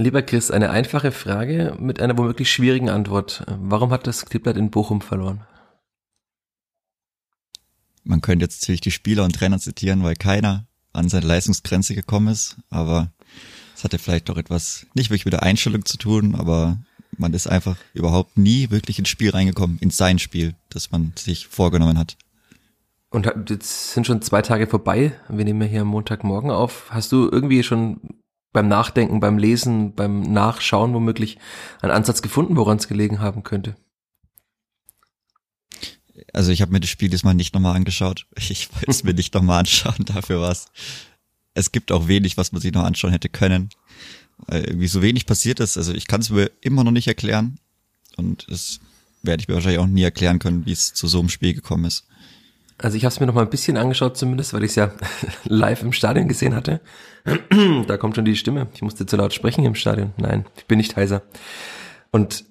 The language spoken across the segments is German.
Lieber Chris, eine einfache Frage mit einer womöglich schwierigen Antwort. Warum hat das Kleeblatt in Bochum verloren? Man könnte jetzt natürlich die Spieler und Trainer zitieren, weil keiner an seine Leistungsgrenze gekommen ist, aber es hatte vielleicht doch etwas nicht wirklich mit der Einstellung zu tun, aber man ist einfach überhaupt nie wirklich ins Spiel reingekommen, in sein Spiel, das man sich vorgenommen hat. Und jetzt sind schon zwei Tage vorbei. Wir nehmen ja hier am Montagmorgen auf. Hast du irgendwie schon beim Nachdenken, beim Lesen, beim Nachschauen womöglich einen Ansatz gefunden, woran es gelegen haben könnte? Also ich habe mir das Spiel diesmal nicht nochmal angeschaut. Ich wollte es mir nicht nochmal anschauen, dafür was. Es gibt auch wenig, was man sich noch anschauen hätte können. Weil irgendwie so wenig passiert ist. Also ich kann es mir immer noch nicht erklären. Und es werde ich mir wahrscheinlich auch nie erklären können, wie es zu so einem Spiel gekommen ist. Also ich habe es mir noch mal ein bisschen angeschaut zumindest, weil ich es ja live im Stadion gesehen hatte. da kommt schon die Stimme. Ich musste zu laut sprechen im Stadion. Nein, ich bin nicht heiser. Und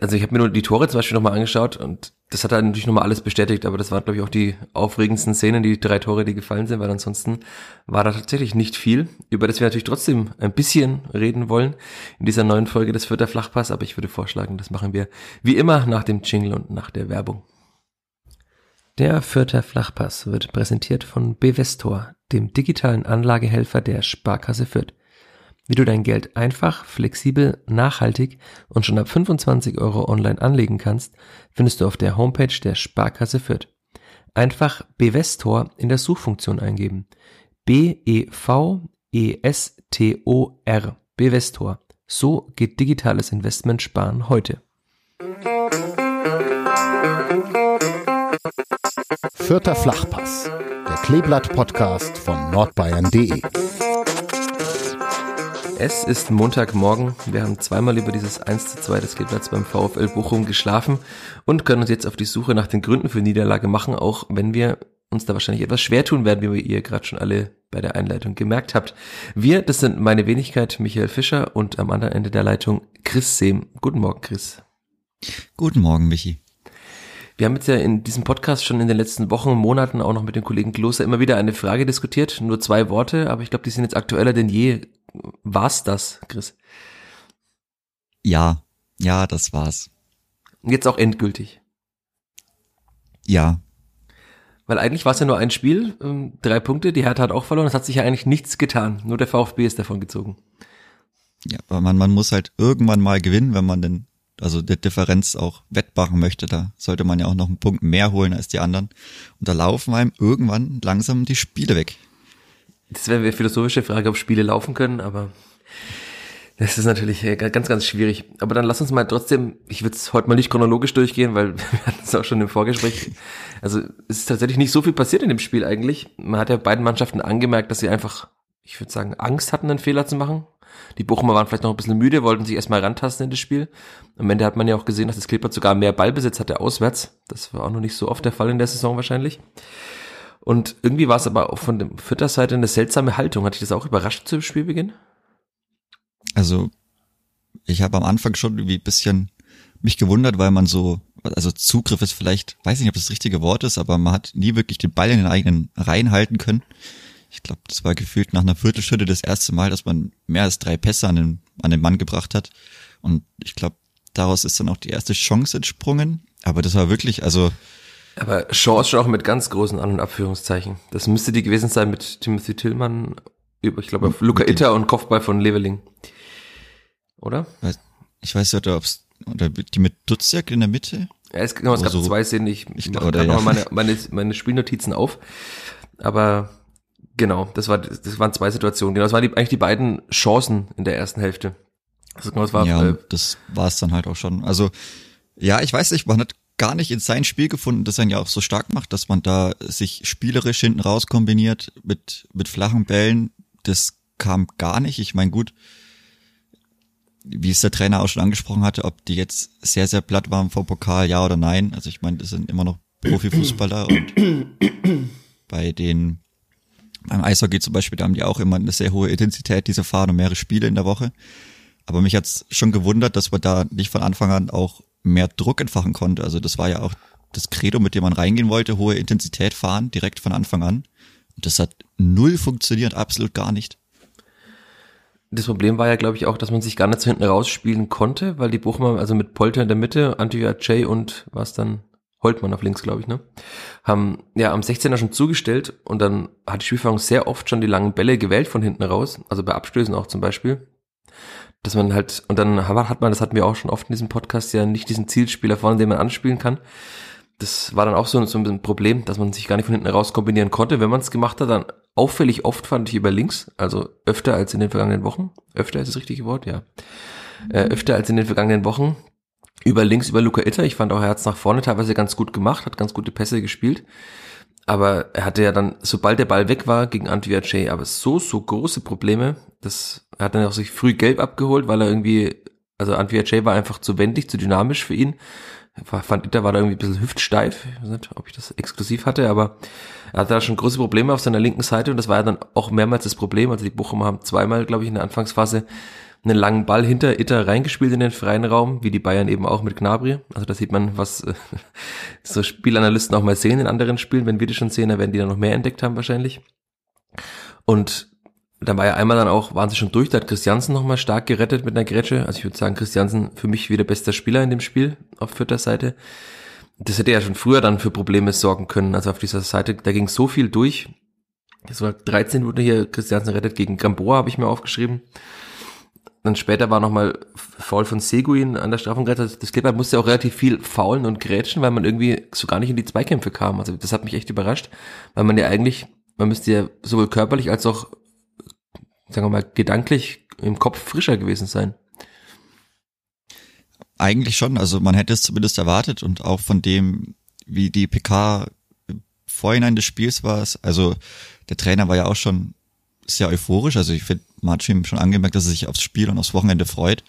also ich habe mir nur die Tore zum Beispiel nochmal angeschaut und das hat halt natürlich nochmal alles bestätigt, aber das waren, glaube ich, auch die aufregendsten Szenen, die drei Tore, die gefallen sind, weil ansonsten war da tatsächlich nicht viel, über das wir natürlich trotzdem ein bisschen reden wollen in dieser neuen Folge des Vierter Flachpass, aber ich würde vorschlagen, das machen wir wie immer nach dem Jingle und nach der Werbung. Der Vierter Flachpass wird präsentiert von Bevestor, dem digitalen Anlagehelfer der Sparkasse Fürth. Wie du dein Geld einfach, flexibel, nachhaltig und schon ab 25 Euro online anlegen kannst, findest du auf der Homepage der Sparkasse Fürth. Einfach Bevestor in der Suchfunktion eingeben. B-E-V-E-S-T-O-R. Bevestor. So geht digitales Investment sparen heute. Vierter Flachpass, der Kleeblatt-Podcast von nordbayern.de. Es ist Montagmorgen. Wir haben zweimal über dieses 1 zu 2 des Kleeblatts beim VfL Bochum geschlafen und können uns jetzt auf die Suche nach den Gründen für Niederlage machen, auch wenn wir uns da wahrscheinlich etwas schwer tun werden, wie ihr gerade schon alle bei der Einleitung gemerkt habt. Wir, das sind meine Wenigkeit, Michael Fischer und am anderen Ende der Leitung Chris Sehm. Guten Morgen, Chris. Guten Morgen, Michi. Wir haben jetzt ja in diesem Podcast schon in den letzten Wochen und Monaten auch noch mit dem Kollegen Kloster immer wieder eine Frage diskutiert. Nur zwei Worte, aber ich glaube, die sind jetzt aktueller denn je. War's das, Chris? Ja, ja, das war's. Jetzt auch endgültig. Ja. Weil eigentlich war es ja nur ein Spiel, ähm, drei Punkte, die Hertha hat auch verloren, es hat sich ja eigentlich nichts getan. Nur der VfB ist davon gezogen. Ja, aber man, man muss halt irgendwann mal gewinnen, wenn man denn also der Differenz auch wettmachen möchte, da sollte man ja auch noch einen Punkt mehr holen als die anderen. Und da laufen einem irgendwann langsam die Spiele weg. Das wäre eine philosophische Frage, ob Spiele laufen können, aber das ist natürlich äh, ganz, ganz schwierig. Aber dann lass uns mal trotzdem, ich würde es heute mal nicht chronologisch durchgehen, weil wir hatten es auch schon im Vorgespräch. Also es ist tatsächlich nicht so viel passiert in dem Spiel eigentlich. Man hat ja beiden Mannschaften angemerkt, dass sie einfach, ich würde sagen, Angst hatten, einen Fehler zu machen. Die Bochumer waren vielleicht noch ein bisschen müde, wollten sich erstmal rantasten in das Spiel. Am Ende hat man ja auch gesehen, dass das Klippert sogar mehr Ballbesitz hatte auswärts. Das war auch noch nicht so oft der Fall in der Saison wahrscheinlich. Und irgendwie war es aber auch von der Vierter Seite eine seltsame Haltung. Hat dich das auch überrascht zu Spielbeginn? Also, ich habe am Anfang schon irgendwie ein bisschen mich gewundert, weil man so, also Zugriff ist vielleicht, weiß nicht, ob das, das richtige Wort ist, aber man hat nie wirklich den Ball in den eigenen Reihen halten können ich glaube, das war gefühlt nach einer Viertelstunde das erste Mal, dass man mehr als drei Pässe an den, an den Mann gebracht hat. Und ich glaube, daraus ist dann auch die erste Chance entsprungen. Aber das war wirklich, also. Aber Chance schon auch mit ganz großen An- und Abführungszeichen. Das müsste die gewesen sein mit Timothy Tillmann, ich glaube, auf Luca Itter und Kopfball von Leveling. Oder? Ich weiß nicht, ob es, oder die mit Dutzjak in der Mitte? Ja, es, genau, es gab so, zwei Szenen, ich, ich mache gerade ja. meine, meine, meine Spielnotizen auf. Aber Genau, das war das waren zwei Situationen. Genau, das waren die, eigentlich die beiden Chancen in der ersten Hälfte. Also genau, das war, ja, äh, das war es dann halt auch schon. Also ja, ich weiß nicht, man hat gar nicht in sein Spiel gefunden, das einen ja auch so stark macht, dass man da sich spielerisch hinten raus kombiniert mit mit flachen Bällen. Das kam gar nicht. Ich meine, gut, wie es der Trainer auch schon angesprochen hatte, ob die jetzt sehr sehr platt waren vor Pokal, ja oder nein. Also ich meine, das sind immer noch Profifußballer und bei den beim Eishockey zum Beispiel, da haben die auch immer eine sehr hohe Intensität, diese fahren und mehrere Spiele in der Woche. Aber mich hat's schon gewundert, dass man da nicht von Anfang an auch mehr Druck entfachen konnte. Also das war ja auch das Credo, mit dem man reingehen wollte, hohe Intensität fahren, direkt von Anfang an. Und das hat null funktioniert, absolut gar nicht. das Problem war ja, glaube ich, auch, dass man sich gar nicht so hinten rausspielen konnte, weil die Bochumer, also mit Polter in der Mitte, Antioch Jay und was dann Holtmann auf links, glaube ich, ne? Haben ja am 16er schon zugestellt und dann hat die Spielführung sehr oft schon die langen Bälle gewählt von hinten raus, also bei Abstößen auch zum Beispiel. Dass man halt, und dann hat man, das hatten wir auch schon oft in diesem Podcast, ja nicht diesen Zielspieler vorne, den man anspielen kann. Das war dann auch so, so ein Problem, dass man sich gar nicht von hinten raus kombinieren konnte. Wenn man es gemacht hat, dann auffällig oft fand ich über links, also öfter als in den vergangenen Wochen. Öfter ist das richtige Wort, ja. Äh, öfter als in den vergangenen Wochen über links über Luca Itter. Ich fand auch, er es nach vorne teilweise ganz gut gemacht, hat ganz gute Pässe gespielt. Aber er hatte ja dann, sobald der Ball weg war, gegen Antwia Jay, aber so, so große Probleme. Das, er hat dann auch sich früh gelb abgeholt, weil er irgendwie, also Antwia Jay war einfach zu wendig, zu dynamisch für ihn. Ich fand Itter war da irgendwie ein bisschen hüftsteif. Ich weiß nicht, ob ich das exklusiv hatte, aber er hatte da schon große Probleme auf seiner linken Seite und das war ja dann auch mehrmals das Problem. Also die Bochumer haben zweimal, glaube ich, in der Anfangsphase einen langen Ball hinter Itter reingespielt in den freien Raum, wie die Bayern eben auch mit Gnabry. Also da sieht man, was äh, so Spielanalysten auch mal sehen in anderen Spielen. Wenn wir die schon sehen, dann werden die dann noch mehr entdeckt haben wahrscheinlich. Und da war ja einmal dann auch, waren sie schon durch, da hat Christiansen nochmal stark gerettet mit einer Grätsche. Also ich würde sagen, Christiansen für mich wieder bester Spieler in dem Spiel auf vierter Seite. Das hätte ja schon früher dann für Probleme sorgen können. Also auf dieser Seite, da ging so viel durch. Das war 13 wurde hier Christiansen rettet gegen Gamboa, habe ich mir aufgeschrieben. Dann später war nochmal Foul von Seguin an der Strafengrenze. Also das Kleber musste auch relativ viel faulen und grätschen, weil man irgendwie so gar nicht in die Zweikämpfe kam. Also das hat mich echt überrascht, weil man ja eigentlich, man müsste ja sowohl körperlich als auch, sagen wir mal, gedanklich im Kopf frischer gewesen sein. Eigentlich schon, also man hätte es zumindest erwartet und auch von dem, wie die PK Vorhinein des Spiels war es, also der Trainer war ja auch schon sehr euphorisch. Also ich finde, man hat schon angemerkt, dass er sich aufs Spiel und aufs Wochenende freut,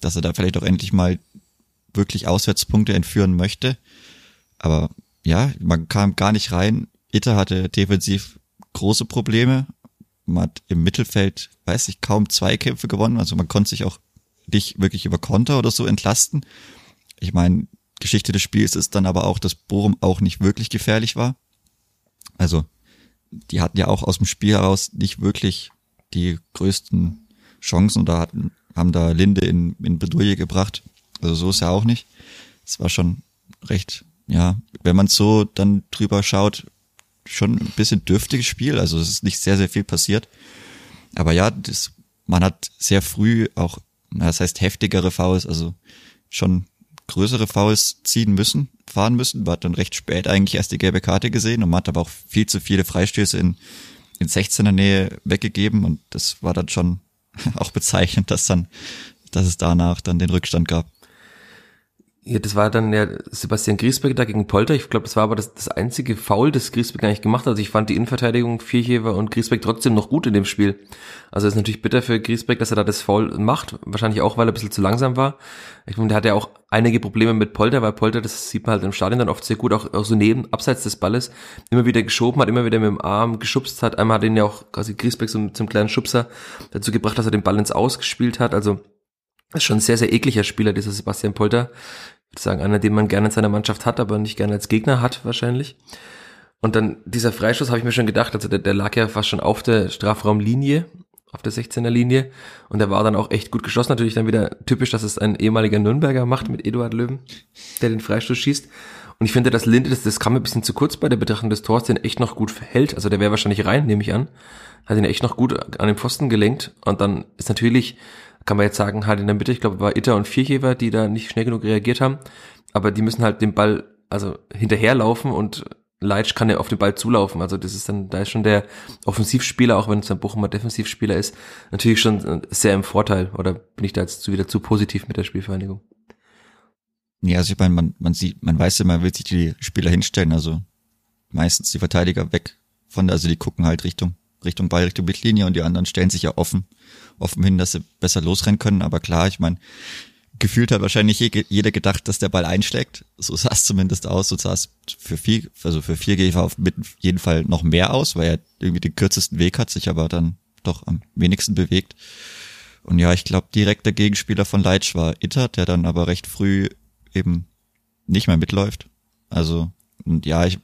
dass er da vielleicht auch endlich mal wirklich Auswärtspunkte entführen möchte. Aber ja, man kam gar nicht rein. Itter hatte defensiv große Probleme. Man hat im Mittelfeld, weiß ich, kaum Zweikämpfe gewonnen. Also man konnte sich auch nicht wirklich über Konter oder so entlasten. Ich meine, Geschichte des Spiels ist dann aber auch, dass Bochum auch nicht wirklich gefährlich war. Also die hatten ja auch aus dem Spiel heraus nicht wirklich die größten Chancen oder hatten, haben da Linde in, in Bedouille gebracht. Also so ist ja auch nicht. Es war schon recht, ja, wenn man so dann drüber schaut, schon ein bisschen dürftiges Spiel. Also es ist nicht sehr, sehr viel passiert. Aber ja, das, man hat sehr früh auch, das heißt heftigere Fouls, also schon größere Fouls ziehen müssen, fahren müssen. Hat dann recht spät eigentlich erst die gelbe Karte gesehen und man hat aber auch viel zu viele Freistöße in, in 16er Nähe weggegeben und das war dann schon auch bezeichnend, dass dann, dass es danach dann den Rückstand gab. Ja, das war dann ja Sebastian Griesbeck da gegen Polter. Ich glaube, das war aber das, das einzige Foul, das Griesbeck eigentlich gemacht hat. Also ich fand die Innenverteidigung Vierchever und Griesbeck trotzdem noch gut in dem Spiel. Also ist natürlich bitter für Griesbeck, dass er da das Foul macht. Wahrscheinlich auch, weil er ein bisschen zu langsam war. Ich meine, der hat ja auch einige Probleme mit Polter, weil Polter, das sieht man halt im Stadion dann oft sehr gut, auch, auch so neben, abseits des Balles, immer wieder geschoben hat, immer wieder mit dem Arm geschubst hat. Einmal hat ihn ja auch quasi Griesbeck so zum kleinen Schubser dazu gebracht, dass er den Ball ins Aus gespielt hat. Also ist schon ein sehr, sehr ekliger Spieler, dieser Sebastian Polter sagen, einer, den man gerne in seiner Mannschaft hat, aber nicht gerne als Gegner hat wahrscheinlich. Und dann dieser Freistoß habe ich mir schon gedacht, also der, der lag ja fast schon auf der Strafraumlinie, auf der 16er Linie und der war dann auch echt gut geschossen. Natürlich dann wieder typisch, dass es ein ehemaliger Nürnberger macht mit Eduard Löwen, der den Freistoß schießt. Und ich finde, dass Linde, das, das kam ein bisschen zu kurz bei der Betrachtung des Tors, den echt noch gut verhält. Also der wäre wahrscheinlich rein, nehme ich an. Hat ihn echt noch gut an den Pfosten gelenkt. Und dann ist natürlich kann man jetzt sagen, halt in der Mitte, ich glaube, war Itter und Vierchever, die da nicht schnell genug reagiert haben. Aber die müssen halt den Ball also hinterherlaufen und Leitsch kann ja auf den Ball zulaufen. Also das ist dann, da ist schon der Offensivspieler, auch wenn es ein Bochumer Defensivspieler ist, natürlich schon sehr im Vorteil. Oder bin ich da jetzt wieder zu positiv mit der Spielvereinigung? Ja, also ich meine, man, man sieht, man weiß ja, man will sich die Spieler hinstellen, also meistens die Verteidiger weg von der, also die gucken halt Richtung, Richtung Ball, Richtung Mittellinie und die anderen stellen sich ja offen offen hin, dass sie besser losrennen können. Aber klar, ich meine, gefühlt hat wahrscheinlich jeder gedacht, dass der Ball einschlägt. So sah es zumindest aus. So sah es für vier, also für vier Gefer auf jeden Fall noch mehr aus, weil er irgendwie den kürzesten Weg hat, sich aber dann doch am wenigsten bewegt. Und ja, ich glaube, direkter Gegenspieler von Leitsch war Itter, der dann aber recht früh eben nicht mehr mitläuft. Also, und ja, ich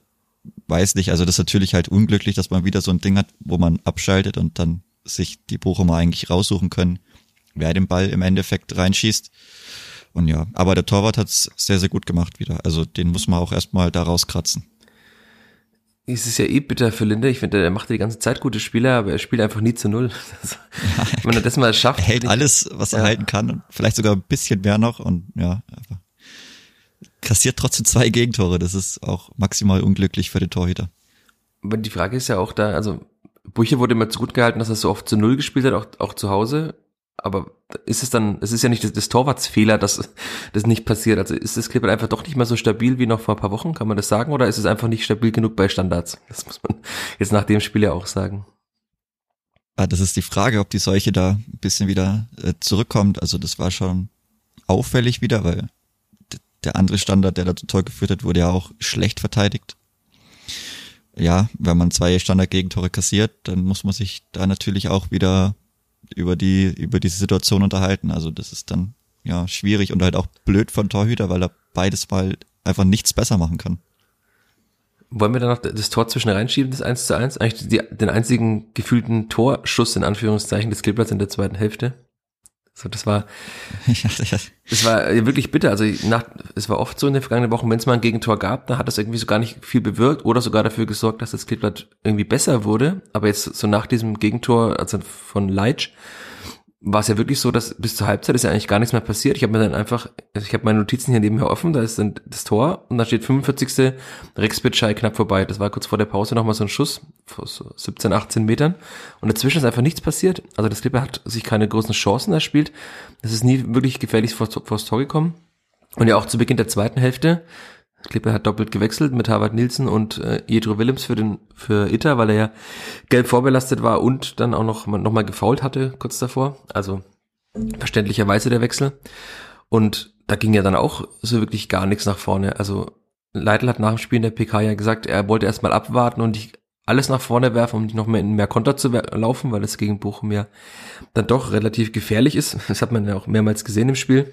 weiß nicht, also das ist natürlich halt unglücklich, dass man wieder so ein Ding hat, wo man abschaltet und dann sich die Bochumer eigentlich raussuchen können, wer den Ball im Endeffekt reinschießt. Und ja, aber der Torwart hat's sehr, sehr gut gemacht wieder. Also den muss man auch erstmal da rauskratzen. Es ist ja eh bitter für Linde. Ich finde, er macht die ganze Zeit gute Spiele, aber er spielt einfach nie zu null. ja, Wenn er das mal schafft. Er hält alles, was er ja. halten kann und vielleicht sogar ein bisschen mehr noch und ja, aber kassiert trotzdem zwei Gegentore. Das ist auch maximal unglücklich für den Torhüter. Aber die Frage ist ja auch da, also Buche wurde immer zu gut gehalten, dass er so oft zu Null gespielt hat, auch, auch zu Hause. Aber ist es dann, es ist ja nicht des, des Torwartsfehler, dass das nicht passiert. Also ist das Clipboard einfach doch nicht mehr so stabil wie noch vor ein paar Wochen, kann man das sagen? Oder ist es einfach nicht stabil genug bei Standards? Das muss man jetzt nach dem Spiel ja auch sagen. Ah, das ist die Frage, ob die Seuche da ein bisschen wieder äh, zurückkommt. Also das war schon auffällig wieder, weil der andere Standard, der dazu Tor geführt hat, wurde ja auch schlecht verteidigt ja, wenn man zwei Standard-Gegentore kassiert, dann muss man sich da natürlich auch wieder über die, über diese Situation unterhalten. Also das ist dann ja schwierig und halt auch blöd von Torhüter, weil er beides mal einfach nichts besser machen kann. Wollen wir dann noch das Tor zwischen reinschieben, das 1 zu 1? Eigentlich die, den einzigen gefühlten Torschuss in Anführungszeichen des Clippers in der zweiten Hälfte. So, das war, das war wirklich bitter. Also nach, es war oft so in den vergangenen Wochen, wenn es mal ein Gegentor gab, dann hat das irgendwie so gar nicht viel bewirkt oder sogar dafür gesorgt, dass das Kleeblatt irgendwie besser wurde. Aber jetzt so nach diesem Gegentor, also von Leitsch, war es ja wirklich so, dass bis zur Halbzeit ist ja eigentlich gar nichts mehr passiert. Ich habe mir dann einfach, also ich habe meine Notizen hier nebenher offen, da ist dann das Tor und da steht 45. Rex Bitschei knapp vorbei. Das war kurz vor der Pause nochmal so ein Schuss vor so 17, 18 Metern und dazwischen ist einfach nichts passiert. Also das Clipper hat sich keine großen Chancen erspielt. Das ist nie wirklich gefährlich vor, vor das Tor gekommen. Und ja auch zu Beginn der zweiten Hälfte Klippe hat doppelt gewechselt mit Harvard Nielsen und äh, Jedro Willems für den für Itter, weil er ja gelb vorbelastet war und dann auch noch noch mal gefault hatte kurz davor. Also verständlicherweise der Wechsel. Und da ging ja dann auch so wirklich gar nichts nach vorne. Also Leitl hat nach dem Spiel in der PK ja gesagt, er wollte erstmal abwarten und nicht alles nach vorne werfen, um nicht noch mehr in mehr Konter zu laufen, weil es gegen Bochum ja dann doch relativ gefährlich ist. Das hat man ja auch mehrmals gesehen im Spiel.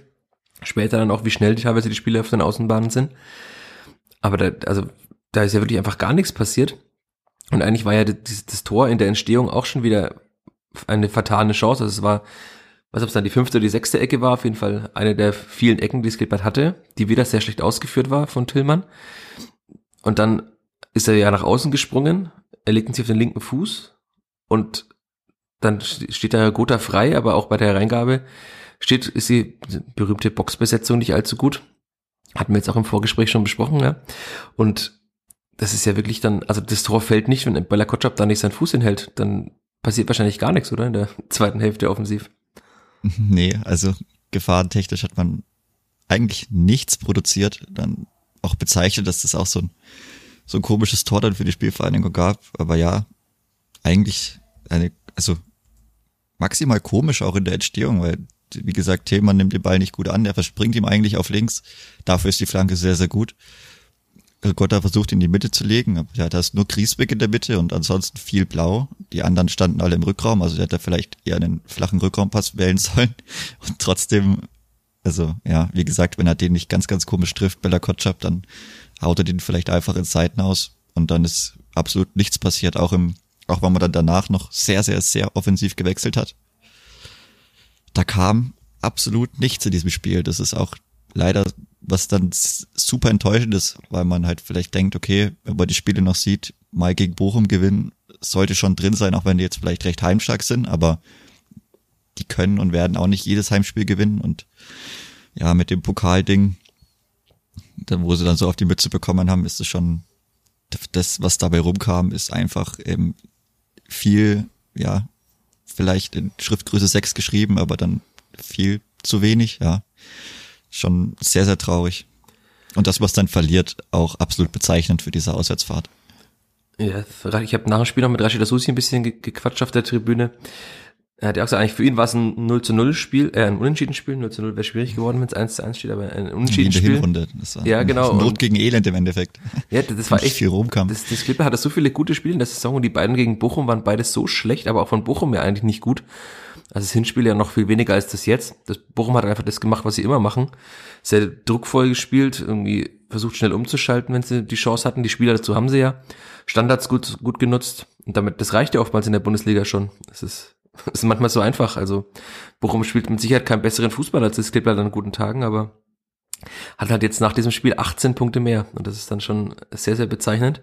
Später dann auch, wie schnell teilweise die Spieler auf den Außenbahnen sind. Aber da, also, da ist ja wirklich einfach gar nichts passiert. Und eigentlich war ja das, das Tor in der Entstehung auch schon wieder eine vertane Chance. Also es war, was ob es dann die fünfte oder die sechste Ecke war, auf jeden Fall eine der vielen Ecken, die Skilbert hatte, die wieder sehr schlecht ausgeführt war von Tillmann. Und dann ist er ja nach außen gesprungen, er legt sich auf den linken Fuß und dann steht da Gotha frei, aber auch bei der Reingabe steht, ist die berühmte Boxbesetzung nicht allzu gut. Hatten wir jetzt auch im Vorgespräch schon besprochen, ja. Und das ist ja wirklich dann, also das Tor fällt nicht, wenn Bella Kotschap da nicht seinen Fuß hinhält, dann passiert wahrscheinlich gar nichts, oder? In der zweiten Hälfte offensiv. Nee, also gefahrentechnisch hat man eigentlich nichts produziert, dann auch bezeichnet, dass das auch so ein, so ein komisches Tor dann für die Spielvereinigung gab. Aber ja, eigentlich eine, also maximal komisch auch in der Entstehung, weil wie gesagt, Themann nimmt den Ball nicht gut an, der verspringt ihm eigentlich auf links. Dafür ist die Flanke sehr, sehr gut. Gotta versucht in die Mitte zu legen, aber ja, da ist nur Griesbeck in der Mitte und ansonsten viel blau. Die anderen standen alle im Rückraum, also der hätte vielleicht eher einen flachen Rückraumpass wählen sollen. Und trotzdem, also ja, wie gesagt, wenn er den nicht ganz, ganz komisch trifft, Bella Kotschap, dann haut er den vielleicht einfach in Seiten aus und dann ist absolut nichts passiert, auch im, auch wenn man dann danach noch sehr, sehr, sehr offensiv gewechselt hat da kam absolut nichts in diesem Spiel. Das ist auch leider, was dann super enttäuschend ist, weil man halt vielleicht denkt, okay, wenn man die Spiele noch sieht, mal gegen Bochum gewinnen, sollte schon drin sein, auch wenn die jetzt vielleicht recht heimstark sind, aber die können und werden auch nicht jedes Heimspiel gewinnen und ja, mit dem Pokalding, dann, wo sie dann so auf die Mütze bekommen haben, ist es schon, das, was dabei rumkam, ist einfach eben viel, ja, vielleicht in Schriftgröße 6 geschrieben, aber dann viel zu wenig, ja. Schon sehr, sehr traurig. Und das, was dann verliert, auch absolut bezeichnend für diese Auswärtsfahrt. Ja, ich habe nach dem Spiel noch mit Rashida Susi ein bisschen gequatscht auf der Tribüne. Er hat ja auch gesagt, eigentlich für ihn war es ein 0 zu 0 Spiel, äh, ein Unentschieden Spiel. 0 zu 0 wäre schwierig geworden, wenn es 1 zu 1 steht, aber ein Unentschieden Spiel. Hinrunde. Das war ja, genau. Not gegen Elend im Endeffekt. Ja, das, das war echt viel rumkam. Das, das Clipper hatte so viele gute Spiele in der Saison und die beiden gegen Bochum waren beides so schlecht, aber auch von Bochum ja eigentlich nicht gut. Also das Hinspiel ja noch viel weniger als das jetzt. Das Bochum hat einfach das gemacht, was sie immer machen. Sehr druckvoll gespielt, irgendwie versucht schnell umzuschalten, wenn sie die Chance hatten. Die Spieler dazu haben sie ja. Standards gut, gut genutzt. Und damit, das reicht ja oftmals in der Bundesliga schon. Das ist ist manchmal so einfach. Also Bochum spielt mit Sicherheit keinen besseren Fußball als das Kleeblatt an guten Tagen, aber hat halt jetzt nach diesem Spiel 18 Punkte mehr. Und das ist dann schon sehr, sehr bezeichnend.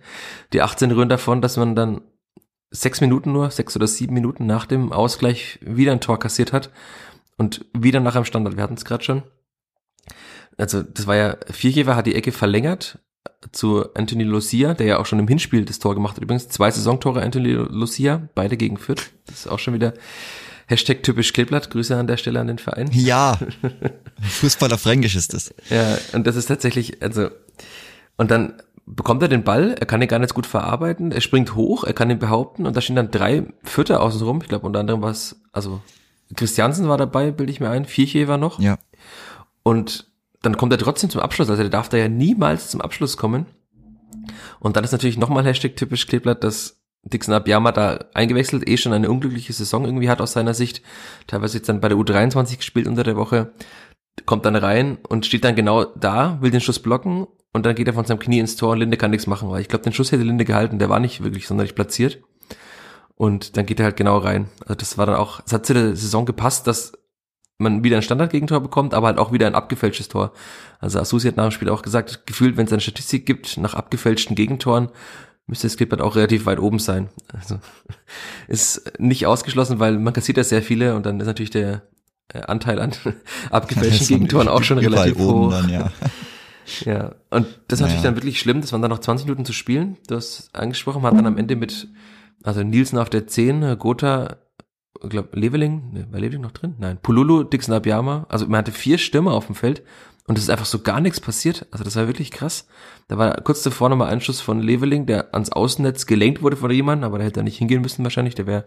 Die 18 rühren davon, dass man dann sechs Minuten nur, sechs oder sieben Minuten nach dem Ausgleich wieder ein Tor kassiert hat und wieder nach einem Standard. Wir hatten es gerade schon. Also das war ja, Viergeber hat die Ecke verlängert zu Anthony Lucia, der ja auch schon im Hinspiel das Tor gemacht hat. Übrigens zwei Saisontore Anthony Lucia, beide gegen Fürth. Das ist auch schon wieder Hashtag typisch Kleeblatt. Grüße an der Stelle an den Verein. Ja, Fußballer Fränkisch ist das. Ja, und das ist tatsächlich, also, und dann bekommt er den Ball, er kann ihn gar nicht gut verarbeiten, er springt hoch, er kann ihn behaupten und da stehen dann drei Vierter außenrum. Ich glaube, unter anderem war es, also Christiansen war dabei, bilde ich mir ein, Vierche war noch. Ja. Und dann kommt er trotzdem zum Abschluss, also der darf da ja niemals zum Abschluss kommen. Und dann ist natürlich nochmal Hashtag typisch Kleeblatt, dass Dixon Abiyama da eingewechselt, eh schon eine unglückliche Saison irgendwie hat aus seiner Sicht, teilweise jetzt dann bei der U23 gespielt unter der Woche, kommt dann rein und steht dann genau da, will den Schuss blocken und dann geht er von seinem Knie ins Tor und Linde kann nichts machen, weil ich glaube, den Schuss hätte Linde gehalten, der war nicht wirklich sonderlich platziert. Und dann geht er halt genau rein. Also das war dann auch, es hat zu der Saison gepasst, dass man wieder ein Standardgegentor bekommt, aber halt auch wieder ein abgefälschtes Tor. Also Asusi hat nach dem Spiel auch gesagt, gefühlt, wenn es eine Statistik gibt nach abgefälschten Gegentoren, müsste das Clipboard auch relativ weit oben sein. Also ist nicht ausgeschlossen, weil man kassiert ja sehr viele und dann ist natürlich der äh, Anteil an abgefälschten Gegentoren auch schon relativ hoch. Dann, ja. Ja, und das ist naja. natürlich dann wirklich schlimm. Das waren dann noch 20 Minuten zu spielen. Du hast angesprochen, man hat dann am Ende mit, also Nielsen auf der 10, Gotha, ich glaube, Leveling, ne, war Leveling noch drin? Nein, Pululu, Dixon Abiyama. Also man hatte vier Stürmer auf dem Feld und es ist einfach so gar nichts passiert. Also das war wirklich krass. Da war kurz davor nochmal ein Schuss von Leveling, der ans Außennetz gelenkt wurde von jemandem, aber der hätte da nicht hingehen müssen wahrscheinlich. Der wäre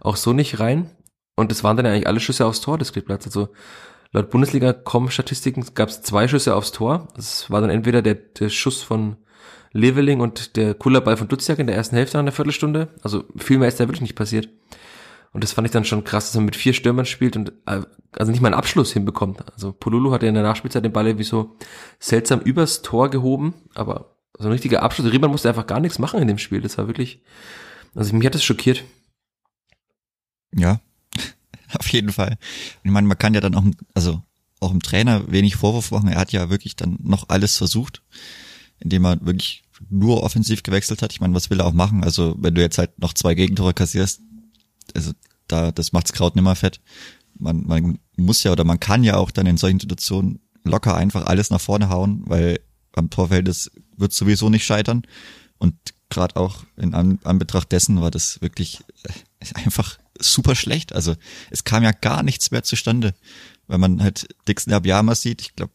auch so nicht rein. Und das waren dann eigentlich alle Schüsse aufs Tor des Kleeblatts. Also Laut Bundesliga-Com-Statistiken gab es zwei Schüsse aufs Tor. Das war dann entweder der, der Schuss von Leveling und der Kullerball von Duziak in der ersten Hälfte an der Viertelstunde. Also viel mehr ist da wirklich nicht passiert. Und das fand ich dann schon krass, dass er mit vier Stürmern spielt und äh, also nicht mal einen Abschluss hinbekommt. Also Polulu hat ja in der Nachspielzeit den Ball irgendwie so seltsam übers Tor gehoben, aber so ein richtiger Abschluss. Riemann musste einfach gar nichts machen in dem Spiel. Das war wirklich, also mich hat das schockiert. Ja, auf jeden Fall. ich meine, man kann ja dann auch, also auch im Trainer wenig Vorwurf machen. Er hat ja wirklich dann noch alles versucht, indem er wirklich nur offensiv gewechselt hat. Ich meine, was will er auch machen? Also wenn du jetzt halt noch zwei Gegentore kassierst, also da, das macht's Kraut nimmer fett. Man, man muss ja oder man kann ja auch dann in solchen Situationen locker einfach alles nach vorne hauen, weil am Torfeld es wird sowieso nicht scheitern. Und gerade auch in Anbetracht dessen war das wirklich äh, einfach super schlecht. Also es kam ja gar nichts mehr zustande. Wenn man halt Dixon Abiyama sieht, ich glaube,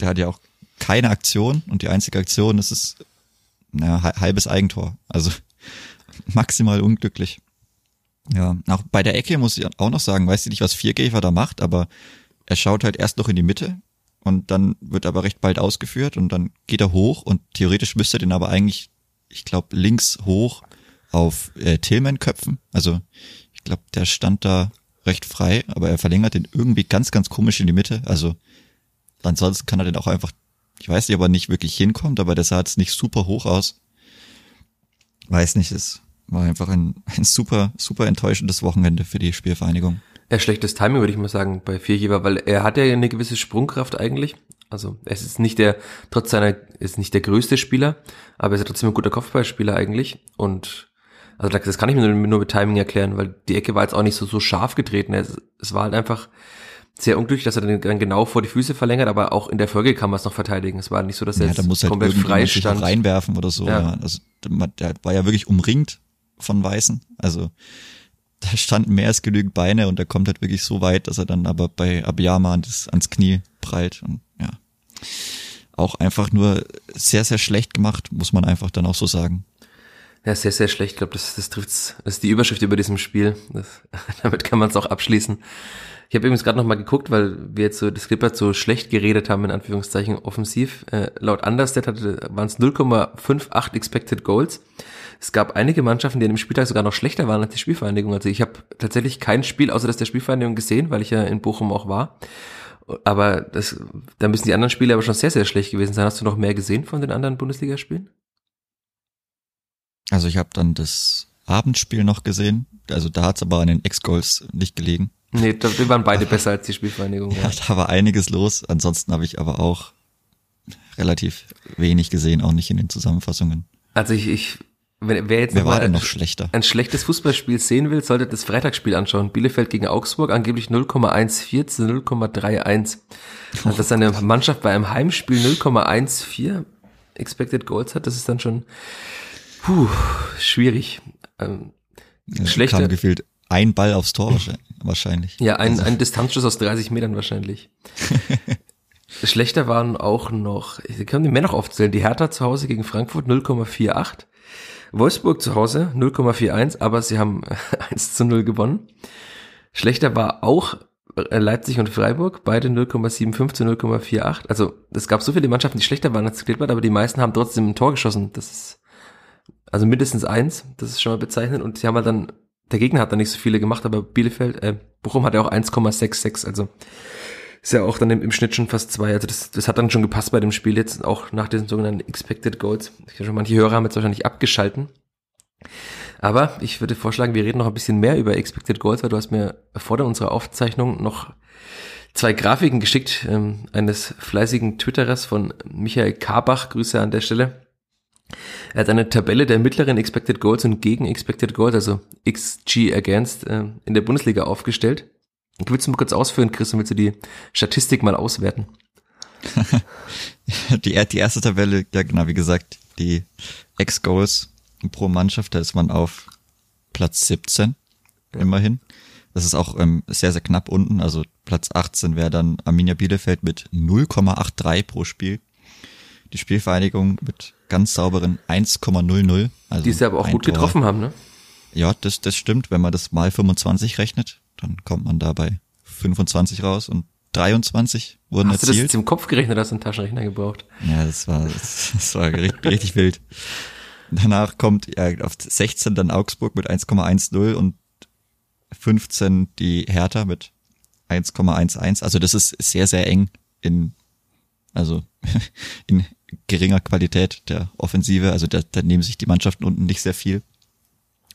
der hat ja auch keine Aktion und die einzige Aktion ist es naja, halbes Eigentor. Also maximal unglücklich. Ja, auch bei der Ecke muss ich auch noch sagen, weiß ich nicht, was Viergefer da macht, aber er schaut halt erst noch in die Mitte und dann wird aber recht bald ausgeführt und dann geht er hoch und theoretisch müsste er den aber eigentlich, ich glaube, links hoch auf äh, Tillman köpfen. Also glaube, der stand da recht frei, aber er verlängert den irgendwie ganz, ganz komisch in die Mitte. Also ansonsten kann er den auch einfach, ich weiß nicht, ob er nicht wirklich hinkommt, aber der sah jetzt nicht super hoch aus. Weiß nicht, es war einfach ein, ein super, super enttäuschendes Wochenende für die Spielvereinigung. Ja, schlechtes Timing würde ich mal sagen bei Viergeber, weil er hat ja eine gewisse Sprungkraft eigentlich. Also es ist nicht der, trotz seiner, ist nicht der größte Spieler, aber er ist trotzdem ein guter Kopfballspieler eigentlich. Und also das kann ich mir nur, mit Timing erklären, weil die Ecke war jetzt auch nicht so, so scharf getreten. Es, es war halt einfach sehr unglücklich, dass er den dann genau vor die Füße verlängert, aber auch in der Folge kann man es noch verteidigen. Es war nicht so, dass er ja, jetzt halt komplett frei stand. reinwerfen oder so. Ja. ja. Also der war ja wirklich umringt von Weißen. Also da standen mehr als genügend Beine und er kommt halt wirklich so weit, dass er dann aber bei Abiyama ans, ans Knie prallt und ja. Auch einfach nur sehr, sehr schlecht gemacht, muss man einfach dann auch so sagen. Ja, sehr, sehr schlecht. Ich glaube, das, das trifft's. Das ist die Überschrift über diesem Spiel. Das, damit kann man es auch abschließen. Ich habe übrigens gerade noch mal geguckt, weil wir jetzt so das Clippert so schlecht geredet haben, in Anführungszeichen offensiv. Äh, laut Understat waren es 0,58 Expected Goals. Es gab einige Mannschaften, die an dem Spieltag sogar noch schlechter waren als die Spielvereinigung. Also ich habe tatsächlich kein Spiel außer das der Spielvereinigung gesehen, weil ich ja in Bochum auch war. Aber das, da müssen die anderen Spiele aber schon sehr, sehr schlecht gewesen sein. Hast du noch mehr gesehen von den anderen Bundesligaspielen? Also ich habe dann das Abendspiel noch gesehen. Also da hat's aber an den Ex-Goals nicht gelegen. Nee, die waren beide besser als die Spielvereinigung. Ja, ja da war einiges los. Ansonsten habe ich aber auch relativ wenig gesehen, auch nicht in den Zusammenfassungen. Also ich, ich wenn, wer jetzt wer war denn noch schlechter? ein schlechtes Fußballspiel sehen will, sollte das Freitagsspiel anschauen. Bielefeld gegen Augsburg, angeblich 0,14 zu 0,31. Also dass eine Mannschaft bei einem Heimspiel 0,14 Expected Goals hat, das ist dann schon puh, schwierig. Ähm, ja, schlechter. Kam gefühlt ein Ball aufs Tor wahrscheinlich. Ja, ein, also. ein Distanzschuss aus 30 Metern wahrscheinlich. Schlechter waren auch noch, ich kann die mehr noch aufzählen, die Hertha zu Hause gegen Frankfurt 0,48. Wolfsburg zu Hause 0,41, aber sie haben 1 zu 0 gewonnen. Schlechter war auch äh, Leipzig und Freiburg, beide 0,75 zu 0,48. Also es gab so viele Mannschaften, die schlechter waren als Kleeblatt, aber die meisten haben trotzdem ein Tor geschossen. Das ist also mindestens eins, das ist schon mal bezeichnend. Und sie haben halt dann, der Gegner hat da nicht so viele gemacht, aber Bielefeld, äh, Bochum hat ja auch 1,66, also ist ja auch dann im, im, Schnitt schon fast zwei. Also das, das hat dann schon gepasst bei dem Spiel jetzt, auch nach diesen sogenannten Expected Goals. Ich schon manche Hörer haben jetzt wahrscheinlich abgeschalten. Aber ich würde vorschlagen, wir reden noch ein bisschen mehr über Expected Goals, weil du hast mir vor unserer Aufzeichnung noch zwei Grafiken geschickt, ähm, eines fleißigen Twitterers von Michael Karbach, Grüße an der Stelle. Er hat eine Tabelle der mittleren Expected Goals und gegen Expected Goals, also XG Against, äh, in der Bundesliga aufgestellt. Willst du mal kurz ausführen, Chris, und willst du die Statistik mal auswerten? die, die erste Tabelle, ja genau, wie gesagt, die Ex-Goals pro Mannschaft, da ist man auf Platz 17, ja. immerhin. Das ist auch ähm, sehr, sehr knapp unten. Also Platz 18 wäre dann Arminia Bielefeld mit 0,83 pro Spiel. Die Spielvereinigung mit ganz sauberen 1,00. Also die sie aber auch gut Tor. getroffen haben, ne? Ja, das, das stimmt. Wenn man das mal 25 rechnet, dann kommt man da bei 25 raus und 23 wurden hast erzielt. Hast du das jetzt im Kopf gerechnet, hast du einen Taschenrechner gebraucht? Ja, das war, das war richtig, richtig wild. Danach kommt ja, auf 16 dann Augsburg mit 1,10 und 15 die Hertha mit 1,11. Also das ist sehr, sehr eng in, also in geringer Qualität der Offensive. Also da, da nehmen sich die Mannschaften unten nicht sehr viel,